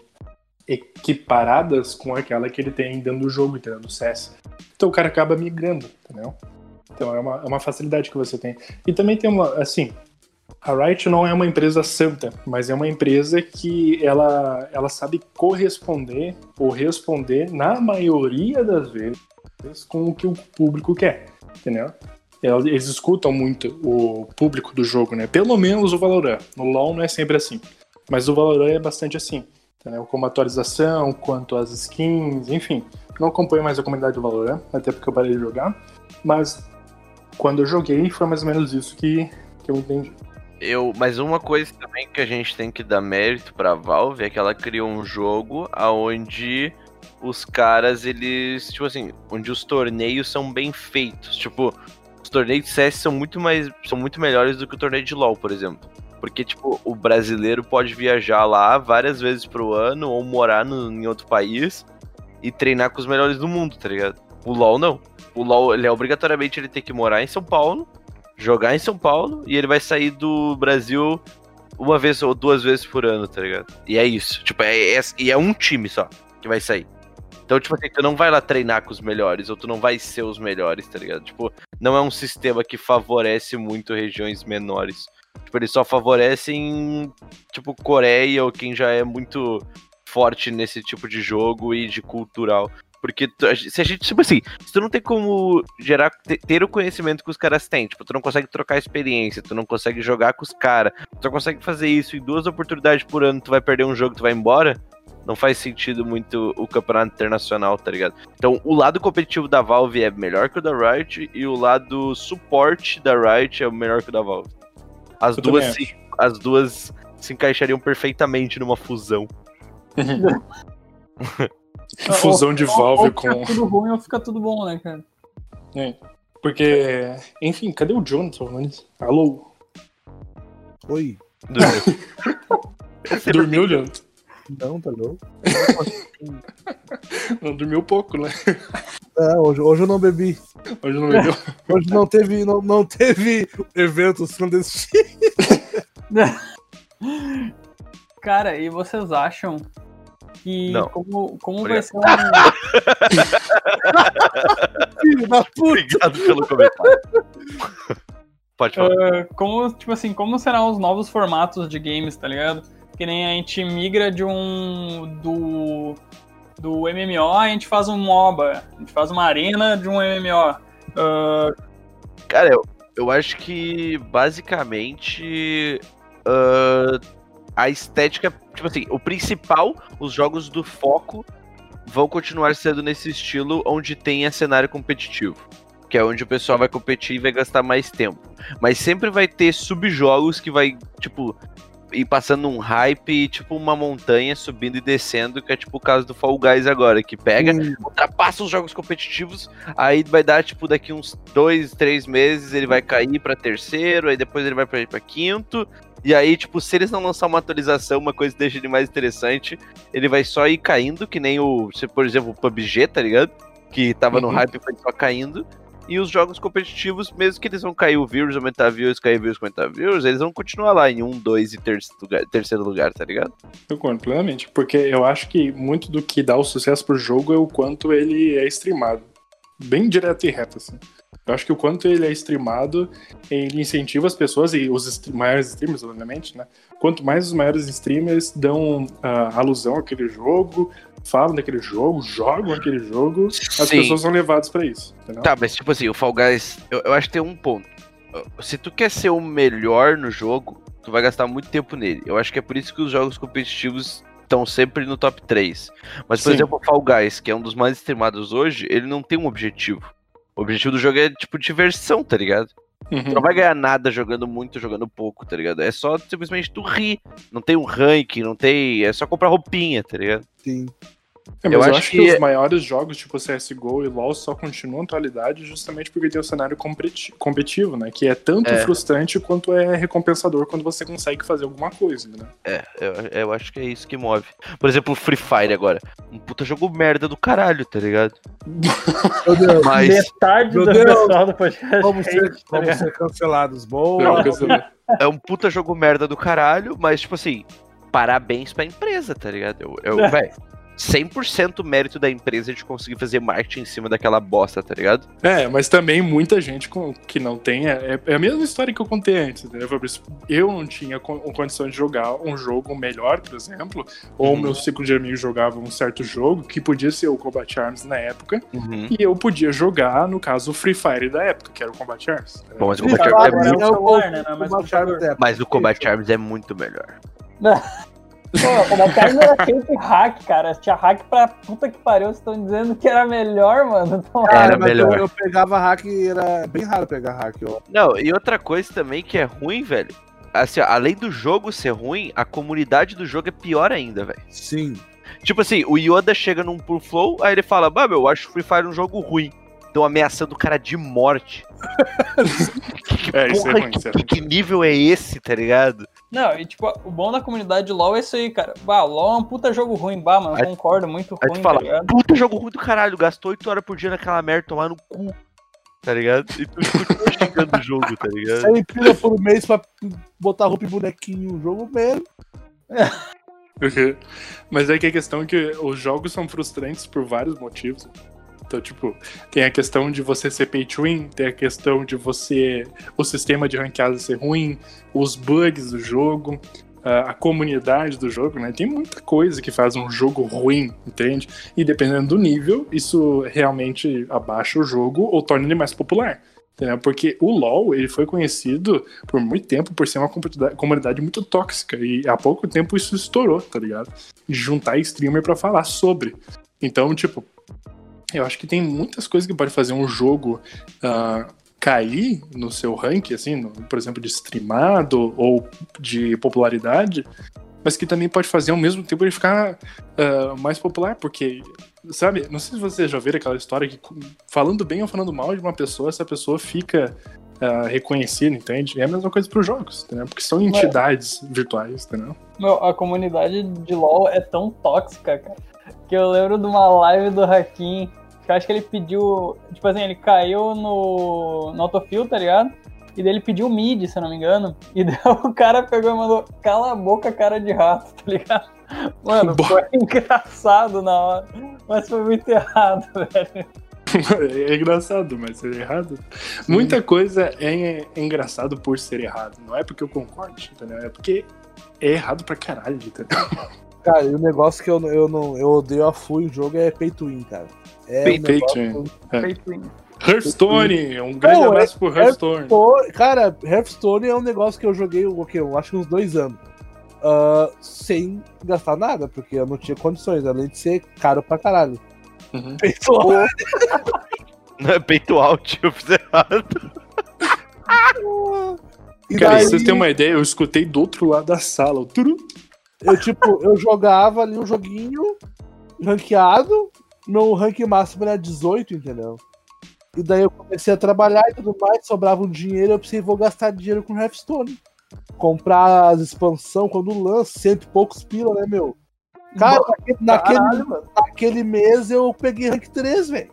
equiparadas com aquela que ele tem dentro do jogo, entendeu? Do CS. Então o cara acaba migrando, entendeu? Então é uma, é uma facilidade que você tem. E também tem uma, assim, a Riot não é uma empresa santa, mas é uma empresa que ela, ela sabe corresponder ou responder, na maioria das vezes, com o que o público quer, entendeu? Eles escutam muito o público do jogo, né? Pelo menos o Valorant. No LoL não é sempre assim. Mas o Valorant é bastante assim. Entendeu? Como atualização, quanto às skins, enfim. Não acompanho mais a comunidade do Valorant, até porque eu parei de jogar. Mas quando eu joguei, foi mais ou menos isso que, que eu entendi. Eu, mas uma coisa também que a gente tem que dar mérito pra Valve é que ela criou um jogo aonde os caras, eles, tipo assim, onde os torneios são bem feitos. Tipo, os torneios de CS são muito mais, são muito melhores do que o torneio de LoL, por exemplo. Porque, tipo, o brasileiro pode viajar lá várias vezes pro ano ou morar no, em outro país e treinar com os melhores do mundo, tá ligado? O LoL não. O LoL, ele é obrigatoriamente ele tem que morar em São Paulo, jogar em São Paulo e ele vai sair do Brasil uma vez ou duas vezes por ano, tá ligado? E é isso. Tipo, é, é, e é um time só que vai sair. Então, tipo assim, tu não vai lá treinar com os melhores, ou tu não vai ser os melhores, tá ligado? Tipo, não é um sistema que favorece muito regiões menores. Tipo, eles só favorecem, tipo, Coreia ou quem já é muito forte nesse tipo de jogo e de cultural. Porque se a gente, tipo assim, se tu não tem como gerar, ter o conhecimento que os caras têm, tipo, tu não consegue trocar experiência, tu não consegue jogar com os caras, tu não consegue fazer isso em duas oportunidades por ano, tu vai perder um jogo, tu vai embora, não faz sentido muito o campeonato internacional, tá ligado? Então, o lado competitivo da Valve é melhor que o da Riot e o lado suporte da Riot é melhor que o da Valve. As Eu duas se, as duas se encaixariam perfeitamente numa fusão. Fusão de Valve ou com. Fica tudo ruim ou fica tudo bom, né, cara? É. Porque, enfim, cadê o Jonathan? Alô? Oi. Dormiu, Dormiu Jonathan? Não, tá louco. não dormiu pouco, né? É, hoje, hoje eu não bebi. Hoje não bebeu. Hoje não teve, não, não teve eventos clandestinos. Cara, e vocês acham que Não. como, como Obrigado. vai ser um. Filho da puta. Obrigado pelo comentário. Pode falar. ah, como, tipo assim, como serão os novos formatos de games, tá ligado? Que nem a gente migra de um. do. do MMO, a gente faz um MOBA, a gente faz uma arena de um MMO. Ah, Cara, eu, eu acho que basicamente ah, a estética, tipo assim, o principal, os jogos do foco vão continuar sendo nesse estilo onde tenha cenário competitivo. Que é onde o pessoal vai competir e vai gastar mais tempo. Mas sempre vai ter subjogos que vai, tipo, ir passando um hype, tipo uma montanha subindo e descendo, que é tipo o caso do Fall Guys agora, que pega, Hum, ultrapassa os jogos competitivos, aí vai dar, tipo, daqui uns dois, três meses ele vai cair pra terceiro, aí depois ele vai pra, pra quinto, e aí, tipo, se eles não lançar uma atualização, uma coisa que deixa ele mais interessante, ele vai só ir caindo, que nem o, se, por exemplo, o PUBG, tá ligado? Que tava no Uhum. hype e foi só caindo. E os jogos competitivos, mesmo que eles vão cair o views, aumentar views, cair views, aumentar views, eles vão continuar lá em um, dois e terceiro lugar, terceiro lugar tá ligado? Eu concordo plenamente. Porque eu acho que muito do que dá o sucesso pro jogo é o quanto ele é streamado. Bem direto e reto, assim. Eu acho que o quanto ele é streamado, ele incentiva as pessoas, e os est- maiores streamers, obviamente, né? Quanto mais os maiores streamers dão ah, alusão àquele jogo, falam daquele jogo, jogam aquele jogo, as Sim. pessoas são levadas pra isso. Entendeu? Tá, mas tipo assim, o Fall Guys, eu, eu acho que tem um ponto. Se tu quer ser o melhor no jogo, tu vai gastar muito tempo nele. Eu acho que é por isso que os jogos competitivos estão sempre no top 3. Mas, por Sim. exemplo, o Fall Guys, que é um dos mais streamados hoje, ele não tem um objetivo. O objetivo do jogo é, tipo, diversão, tá ligado? Tu Uhum. não vai ganhar nada jogando muito, jogando pouco, tá ligado? É só simplesmente tu rir. Não tem um ranking, não tem. É só comprar roupinha, tá ligado? Sim. É, mas Eu eu, acho acho que... que- os maiores jogos, tipo CSGO e LoL, só continuam atualidade justamente porque tem o cenário competi- competitivo, né? Que é tanto É. frustrante quanto é recompensador quando você consegue fazer alguma coisa, né? É, eu, eu acho que é isso que move. Por exemplo, o Free Fire agora. Um puta jogo merda do caralho, tá ligado? Meu Deus, Mas. metade Meu do Deus, pessoal do podcast. vamos ser, hate, tá vamos ser cancelados. Boa. É um puta jogo merda do caralho, mas, tipo assim, parabéns pra empresa, tá ligado? Eu, eu É. velho, 100% mérito da empresa de conseguir fazer marketing em cima daquela bosta, tá ligado? É, mas também muita gente com- que não tem. É, é a mesma história que eu contei antes, entendeu, Fabrício? Eu não tinha con- condição de jogar um jogo melhor, por exemplo, ou o Uhum. meu ciclo de amigos jogava um certo jogo, que podia ser o Combat Arms na época, Uhum. e eu podia jogar, no caso, o Free Fire da época, que era o Combat Arms. Bom, mas o Free Combat Arms é é muito. né? Não é é- Mas o Combat Arms é muito melhor. Pô, o Batalha era sempre hack, cara. Tinha hack pra puta que pariu. Vocês estão dizendo que era melhor, mano. Então, Cara, Era mas melhor. Eu, eu pegava hack e era bem raro pegar hack. Ó. Não, e outra coisa também que é ruim, velho. Assim, ó, além do jogo ser ruim, a comunidade do jogo é pior ainda, velho. Sim. Tipo assim, o Yoda chega num Pull Flow, aí ele fala, bah, meu, eu acho Free Fire um jogo ruim. Estão ameaçando o cara de morte. É, isso é Porra, ruim, que, isso é ruim. que nível é esse, tá ligado? Não, e tipo, o bom da comunidade de LoL é isso aí, cara. Bah, LoL é um puta jogo ruim, bah, mano. Aí- Concordo, muito Aí ruim, tu fala, tá puta jogo ruim do caralho, gastou 8 horas por dia naquela merda, tomar no cu. tá ligado? E tu continua xingando o jogo, tá ligado? Aí pila por mês pra botar roupa e bonequinho no jogo mesmo. Mas é que a questão é que os jogos são frustrantes por vários motivos. Então, tipo, tem a questão de você ser pay to win, tem a questão de você. o sistema de ranqueada ser ruim, os bugs do jogo, a comunidade do jogo, né? Tem muita coisa que faz um jogo ruim, entende? E dependendo do nível, isso realmente abaixa o jogo ou torna ele mais popular. Porque o LoL ele foi conhecido por muito tempo por ser uma comunidade muito tóxica e há pouco tempo isso estourou, tá ligado? De juntar streamer para falar sobre. Então, tipo, eu acho que tem muitas coisas que pode fazer um jogo uh, cair no seu ranking, assim, no, por exemplo, de streamado ou de popularidade, mas que também pode fazer ao mesmo tempo ele ficar uh, mais popular, porque Sabe, não sei se vocês já viram aquela história que, falando bem ou falando mal de uma pessoa, essa pessoa fica uh, reconhecida, entende? É a mesma coisa para os jogos, entendeu? Porque são entidades Mas, virtuais, entendeu? Meu, a comunidade de LoL é tão tóxica, cara, que eu lembro de uma live do Hakim, que eu acho que ele pediu, tipo assim, ele caiu no, no autofill, tá ligado? E daí ele pediu mid, se eu não me engano. E daí o cara pegou e mandou, cala a boca, cara de rato, tá ligado? Mano, foi engraçado na hora, mas foi muito errado, velho. É engraçado, mas é errado. Sim. Muita coisa é, é, engraçado por ser errado. Não é porque eu concordo, entendeu? É porque é errado pra caralho, entendeu? Cara, e o negócio que eu, eu, não, eu odeio a full o jogo é pay to win, cara. É pay, um pay to win. É. Pay to win. Hearthstone, um grande Não, abraço é, pro Hearthstone. Hearthstone. Cara, Hearthstone é um negócio que eu joguei, o que eu acho que uns dois anos uh, sem gastar nada, porque eu não tinha condições, além de ser caro pra caralho. Uhum. Peito alto. Não é peito alto, eu fiz errado. E Cara, daí... se vocês terem uma ideia, eu escutei do outro lado da sala. Turu. Eu, tipo, eu jogava ali um joguinho ranqueado, meu rank máximo era 18, entendeu? E daí eu comecei a trabalhar e tudo mais, sobrava um dinheiro, eu pensei, vou gastar dinheiro com Hearthstone comprar as expansão quando lança, cento e poucos pila, né, meu? Cara, naquele, naquele, naquele mês eu peguei rank 3, velho.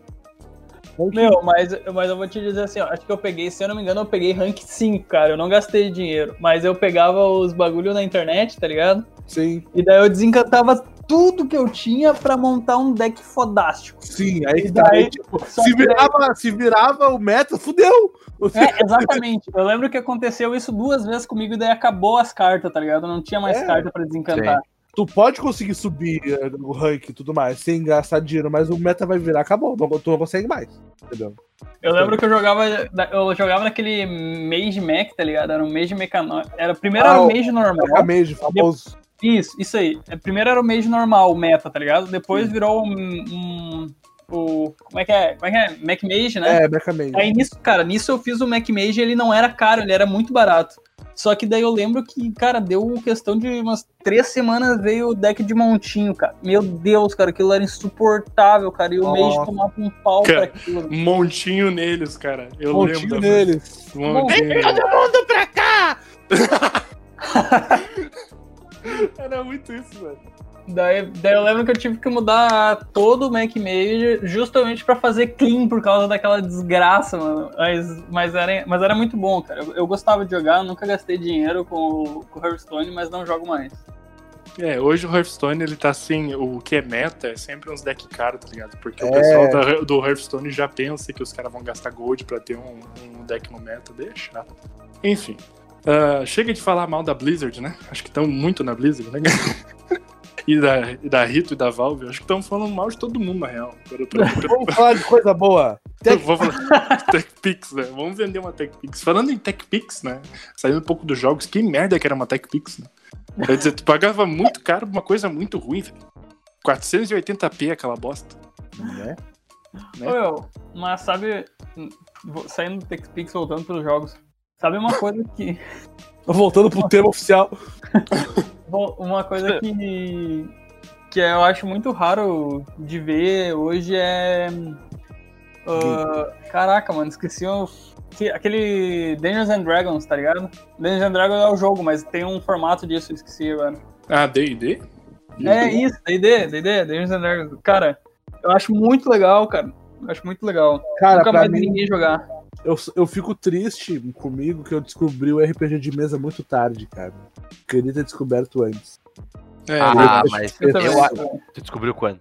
Meu, mas, mas eu vou te dizer assim, ó, acho que eu peguei, se eu não me engano, eu peguei rank 5, cara. Eu não gastei dinheiro, mas eu pegava os bagulho na internet, tá ligado? Sim. E daí eu desencantava tudo que eu tinha para montar um deck fodástico. Sim, aí, daí, tipo, se, virava, daí... se virava o meta, fudeu! É, exatamente. Eu lembro que aconteceu isso duas vezes comigo e daí acabou as cartas, tá ligado? Não tinha mais é. carta para desencantar. Sim. Tu pode conseguir subir eh, o rank e tudo mais, sem gastar dinheiro, mas o meta vai virar, acabou. Tu não consegue mais, entendeu? Eu lembro que eu jogava, eu jogava naquele Mage Mech, tá ligado? Era um Mage Mecano... Era, primeiro ah, era o Mage normal. Era Mage, famoso. Isso, isso aí. É, primeiro era o Mage normal, o meta, tá ligado? Depois virou um, um o. Como é que é? Como é que é? Mac Mage, né? É, Mac Mage. Aí nisso, cara, nisso eu fiz o Mac Mage ele não era caro, ele era muito barato. Só que daí eu lembro que, cara, deu questão de umas três semanas veio o deck de montinho, cara. Meu Deus, cara, aquilo era insuportável, cara. E o oh. Mage tomava um pau cara, pra aquilo. Montinho neles, cara. Eu montinho lembro. neles. Montinho. Vem todo mundo pra cá! Era muito isso, velho. Daí, daí eu lembro que eu tive que mudar todo o Mac Mage justamente para fazer clean por causa daquela desgraça, mano. Mas, mas, era, mas era muito bom, cara. Eu, eu gostava de jogar, nunca gastei dinheiro com, com o Hearthstone, mas não jogo mais. É, hoje o Hearthstone ele tá assim, o que é meta é sempre uns deck caros, tá ligado? Porque é. o pessoal da, do Hearthstone já pensa que os caras vão gastar gold pra ter um, um deck no meta, deixa. Enfim, Uh, chega de falar mal da Blizzard, né? Acho que estão muito na Blizzard, né? e, da, e da Rito e da Valve. Acho que estão falando mal de todo mundo, na real. Vamos falar de coisa boa. Tech... Vou falar TechPix, né? Vamos vender uma TechPix. Falando em TechPix, né? Saindo um pouco dos jogos, que merda que era uma TechPix, né? Quer dizer, tu pagava muito caro uma coisa muito ruim, velho. 480p aquela bosta. Né? né? Ô, mas sabe, saindo do TechPix, voltando para os jogos, Sabe uma coisa que. Voltando pro tema oficial. uma coisa que. que eu acho muito raro de ver hoje é. Uh, caraca, mano, esqueci o. Aquele Dungeons and Dragons, tá ligado? Dungeons and Dragons é o jogo, mas tem um formato disso, esqueci agora. Ah, DD? É isso, DD, DD, Dungeons and Dragons. Cara, eu acho muito legal, cara. Eu acho muito legal. Cara, Nunca mais mim, ninguém jogar eu, eu fico triste comigo que eu descobri o RPG de mesa muito tarde, cara. Queria ter descoberto antes. É, ah, eu, mas eu, eu, tu descobriu quando?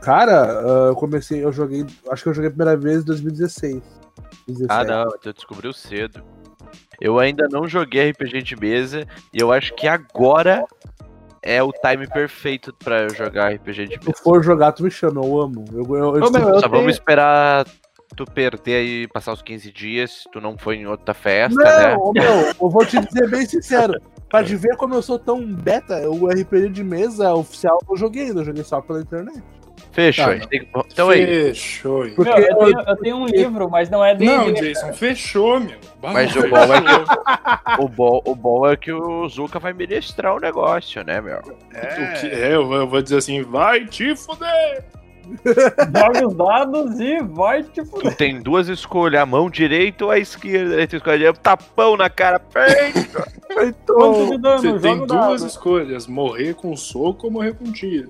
Cara, uh, eu comecei, eu joguei, acho que eu joguei a primeira vez em 2016. 17. Ah, não, tu descobriu cedo. Eu ainda não joguei RPG de mesa e eu acho que agora é o time perfeito pra eu jogar RPG de mesa. Se for jogar, tu me chama, eu amo. Eu, eu, eu, Ô, meu, Só vamos esperar tu perder aí, passar os 15 dias, tu não foi em outra festa, não, né? Não, meu, eu vou te dizer bem sincero. Pra te ver como eu sou tão beta, o RPG de mesa oficial eu joguei, eu joguei só pela internet. Fechou. Tá, que... Então aí. Fechou. Porque meu, eu, tenho, eu, tenho, um livro, mas não é dele. Não, Jason, fechou, meu. Mas o bom, é que, o, bom, o bom é que o Zuka vai ministrar o negócio, né, meu? É, que, é eu, eu vou dizer assim, vai te fuder! Joga os dados e vai te fuder. Tu tem duas escolhas, a mão direita ou a esquerda. Tu escolhe tapão na cara, feito! Então, Você tem duas dado. escolhas, morrer com soco ou morrer com tiro.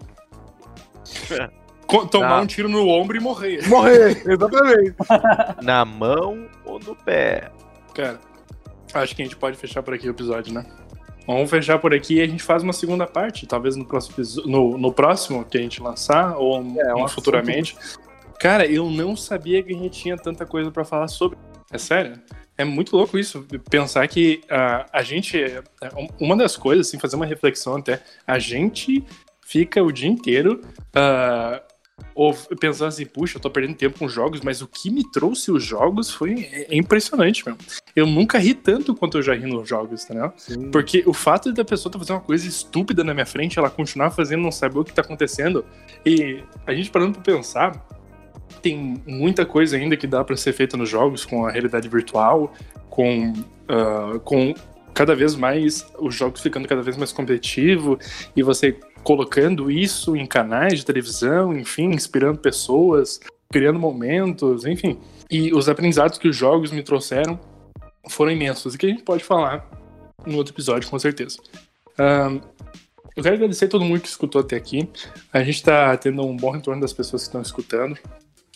Tomar um tiro no ombro e morrer. Morrer, exatamente. Na mão ou no pé? Cara, acho que a gente pode fechar por aqui o episódio, né? Vamos fechar por aqui e a gente faz uma segunda parte, talvez no próximo, no, no próximo que a gente lançar, ou é, futuramente. Cara, eu não sabia que a gente tinha tanta coisa para falar sobre. É sério? É muito louco isso, pensar que uh, a gente. É, uma das coisas, assim, fazer uma reflexão até, a gente fica o dia inteiro uh, ou pensando assim, puxa, eu tô perdendo tempo com jogos, mas o que me trouxe os jogos foi impressionante, meu. Eu nunca ri tanto quanto eu já ri nos jogos, entendeu? Sim. Porque o fato da pessoa tá fazendo uma coisa estúpida na minha frente, ela continuar fazendo, não saber o que tá acontecendo, e a gente parando pra pensar, tem muita coisa ainda que dá para ser feita nos jogos com a realidade virtual, com, uh, com cada vez mais os jogos ficando cada vez mais competitivo e você colocando isso em canais de televisão, enfim, inspirando pessoas, criando momentos, enfim. E os aprendizados que os jogos me trouxeram foram imensos e que a gente pode falar no outro episódio, com certeza. Um, eu quero agradecer a todo mundo que escutou até aqui. A gente está tendo um bom retorno das pessoas que estão escutando.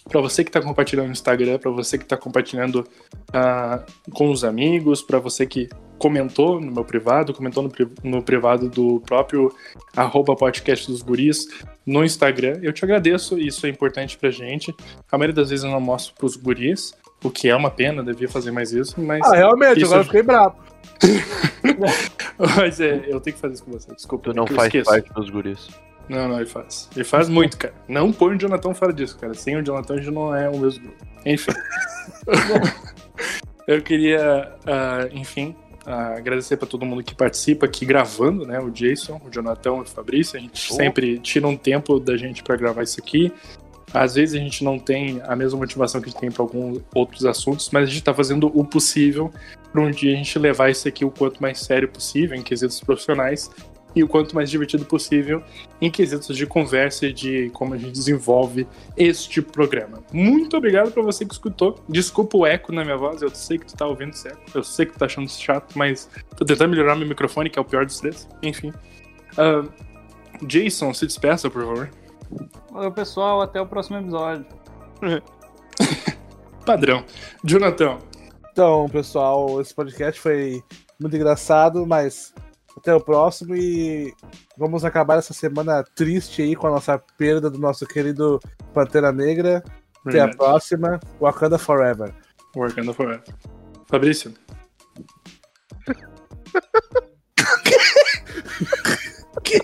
Para você que está compartilhando no Instagram, para você que está compartilhando uh, com os amigos, para você que comentou no meu privado, comentou no, no privado do próprio arroba podcast dos guris no Instagram. Eu te agradeço, isso é importante pra gente. A maioria das vezes eu não mostro pros guris, o que é uma pena, devia fazer mais isso, mas... Ah, realmente, agora eu fiquei bravo. mas é, eu tenho que fazer isso com você, desculpa. Tu não faz esqueço. parte dos guris. Não, não, ele faz. Ele faz muito, cara. Não põe o Jonathan fora disso, cara. Sem o Jonathan, a gente não é o mesmo grupo. Enfim. eu queria, uh, enfim, agradecer para todo mundo que participa aqui gravando, né? O Jason, o Jonathan, o Fabrício. A gente oh. sempre tira um tempo da gente para gravar isso aqui. Às vezes a gente não tem a mesma motivação que a gente tem para alguns outros assuntos, mas a gente está fazendo o possível para um dia a gente levar isso aqui o quanto mais sério possível, em quesitos profissionais, e o quanto mais divertido possível em quesitos de conversa e de como a gente desenvolve este programa. Muito obrigado para você que escutou. Desculpa o eco na minha voz, eu sei que tu tá ouvindo certo, eu sei que tu tá achando chato, mas tô tentando melhorar meu microfone, que é o pior dos três. Enfim. Uh, Jason, se despeça, por favor. Valeu, pessoal. Até o próximo episódio. Padrão. Jonathan. Então, pessoal, esse podcast foi muito engraçado, mas até o próximo e vamos acabar essa semana triste aí com a nossa perda do nosso querido Pantera Negra. Até a próxima. Wakanda Forever. Wakanda Forever. Fabrício. O que?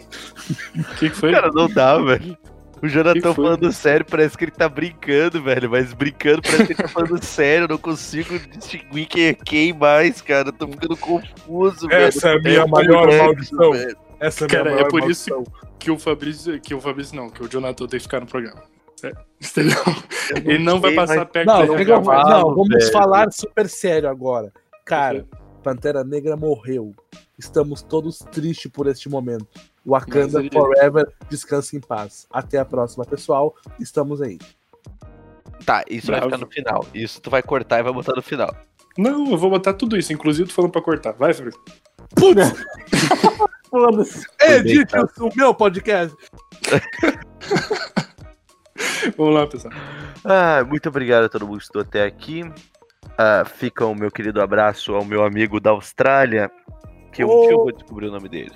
que foi? Cara, não dá, velho. O Jonathan falando sério, parece que ele tá brincando, velho. Mas brincando, parece que ele tá falando sério. Eu não consigo distinguir quem é quem mais, cara. Eu tô ficando confuso, Essa velho. Essa é a minha é maior maldição. Essa é, cara, é por maldição. isso que o Fabrício, que o Fabrício não, que o Jonathan tem que ficar no programa. É, entendeu? Ele não vai passar mas... perto não, não, não, vamos velho. falar super sério agora. Cara, Pantera Negra morreu. Estamos todos tristes por este momento. Wakanda ele... Forever, descanse em paz. Até a próxima, pessoal. Estamos aí. Tá, isso Bravo. vai ficar no final. Isso tu vai cortar e vai botar no final. Não, eu vou botar tudo isso. Inclusive, tô falando pra cortar. Vai, Felipe. Putz! Edite o meu podcast. Vamos lá, pessoal. Ah, muito obrigado a todo mundo que estou até aqui. uh, fica o meu querido abraço ao meu amigo da Austrália, que um dia eu vou descobrir o nome dele.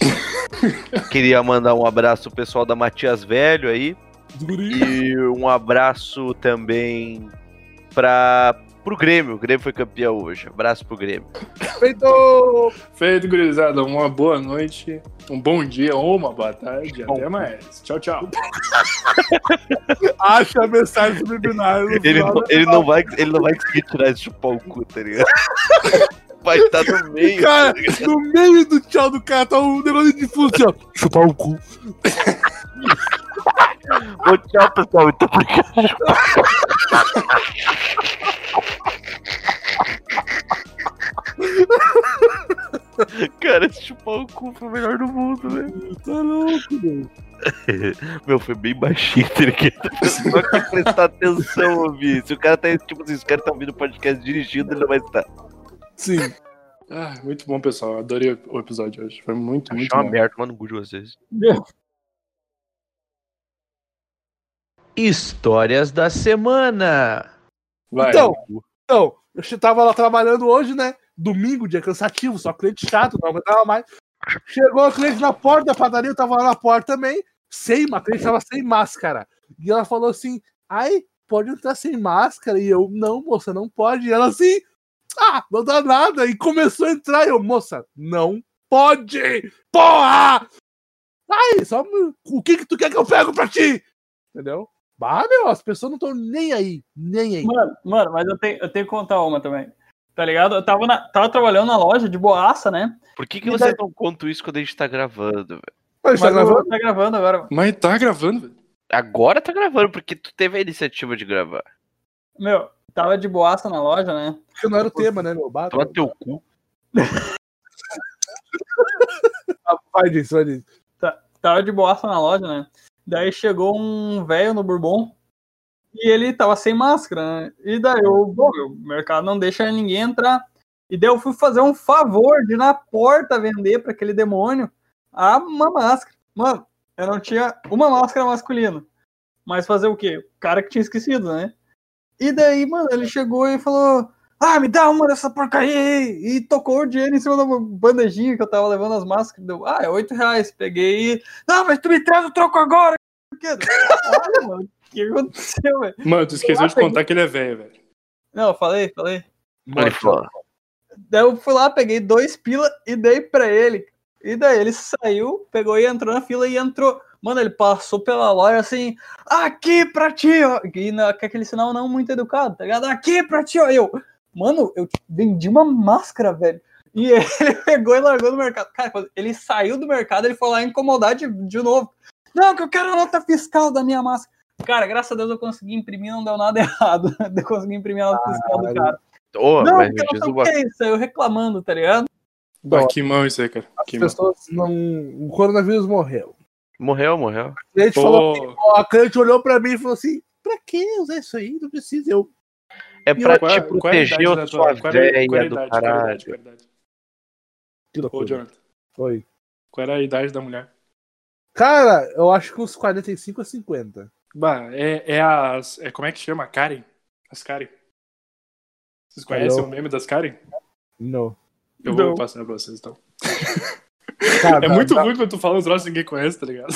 Queria mandar um abraço pro pessoal da Matias Velho aí. E um abraço também para pro Grêmio. O Grêmio foi campeão hoje. Abraço pro Grêmio. Feito! Feito, gurizada. Uma boa noite, um bom dia ou uma boa tarde. Bom. Até mais. Tchau, tchau. Acha a mensagem subliminar. Ele, não, ele, não vai, ele não vai conseguir tirar esse chupar o cu, tá ligado? Vai estar tá no meio. Cara, tá no meio do tchau do cara tá um negócio de difuso, ó. Chupar o cu. Ô, tchau, pessoal. Muito obrigado. Cara, esse chupar o cu foi o melhor do mundo, velho. Tá louco, velho. Meu, foi bem baixinho, tá ligado? Só que prestar atenção ouvir. Se o cara tá, tipo assim, se o cara tá ouvindo o podcast dirigindo, ele não vai estar. Sim. Ah, muito bom, pessoal. Adorei o episódio hoje. Foi muito, Achei muito uma bom. merda, mano, de vocês. Histórias da semana. Vai. Então, então, eu tava lá trabalhando hoje, né? Domingo, dia cansativo, só cliente chato, não aguentava mais. Chegou a cliente na porta da padaria, eu tava lá na porta também, sem, a cliente tava sem máscara. E ela falou assim: ai, pode entrar sem máscara? E eu, não, moça, não pode. E ela assim, ah, não dá nada. E começou a entrar. E eu, moça, não pode! Porra! Ai, só o que que tu quer que eu pego pra ti? Entendeu? Bah, meu, as pessoas não estão nem aí, nem aí. Mano, mano, mas eu tenho, eu tenho que contar uma também. Tá ligado? Eu tava, na, tava trabalhando na loja de boaça, né? Por que, que você não conta isso quando a gente tá gravando, velho? Mas tá gravando? Tá gravando agora. Mas tá gravando, velho. Agora tá gravando, porque tu teve a iniciativa de gravar. Meu, tava de boaça na loja, né? Porque não era o tema, né, meu? Bah, Toma teu cu. vai disso, vai disso. Tava de boaça na loja, né? Daí chegou um velho no Bourbon e ele tava sem máscara, né? E daí eu, bom, o mercado não deixa ninguém entrar. E daí eu fui fazer um favor de ir na porta vender pra aquele demônio a uma máscara. Mano, eu não tinha uma máscara masculina. Mas fazer o quê? O cara que tinha esquecido, né? E daí, mano, ele chegou e falou: Ah, me dá uma dessa porcaria aí! E tocou o dinheiro em cima da bandejinha que eu tava levando as máscaras. Deu, ah, é oito reais. Peguei e. Não, mas tu me traz o troco agora! Mano, o que aconteceu, velho? Mano, tu esqueceu de contar que ele é velho, velho. Não, eu falei, falei. Falou. Daí eu fui lá, peguei dois pila e dei pra ele. E daí ele saiu, pegou e entrou na fila e entrou. Mano, ele passou pela loja assim, aqui pra ti, ó. E na, aquele sinal não muito educado, tá ligado? Aqui pra ti, ó. Eu, mano, eu vendi uma máscara, velho. E ele pegou e largou no mercado. Cara, ele saiu do mercado, ele foi lá incomodar de, de novo. Não, que eu quero a nota fiscal da minha máscara. Cara, graças a Deus eu consegui imprimir, não deu nada errado. Eu consegui imprimir a nota fiscal do cara. Ô, não, mas eu não sei o que é isso, eu reclamando, tá ligado? Bah, que mão isso aí, cara. As Que mão. pessoas não. O coronavírus morreu. Morreu, morreu. A cliente, falou, a cliente olhou pra mim e falou assim: pra que usar isso aí? Não precisa. Eu. É pra qual, te é- qual é a proteger idade a sua é- é velha do idade, qual é a idade, caralho. é Ô. Jonathan, Foi. qual era a idade da mulher? Cara, eu acho que uns 45 a 50. Bah, é, é as. É, como é que chama? Karen? As Karen. Vocês conhecem Alô? o meme das Karen? Não. Eu Não. vou passar pra vocês então. Cara, É muito dá- ruim quando tu fala uns troços que ninguém conhece, tá ligado?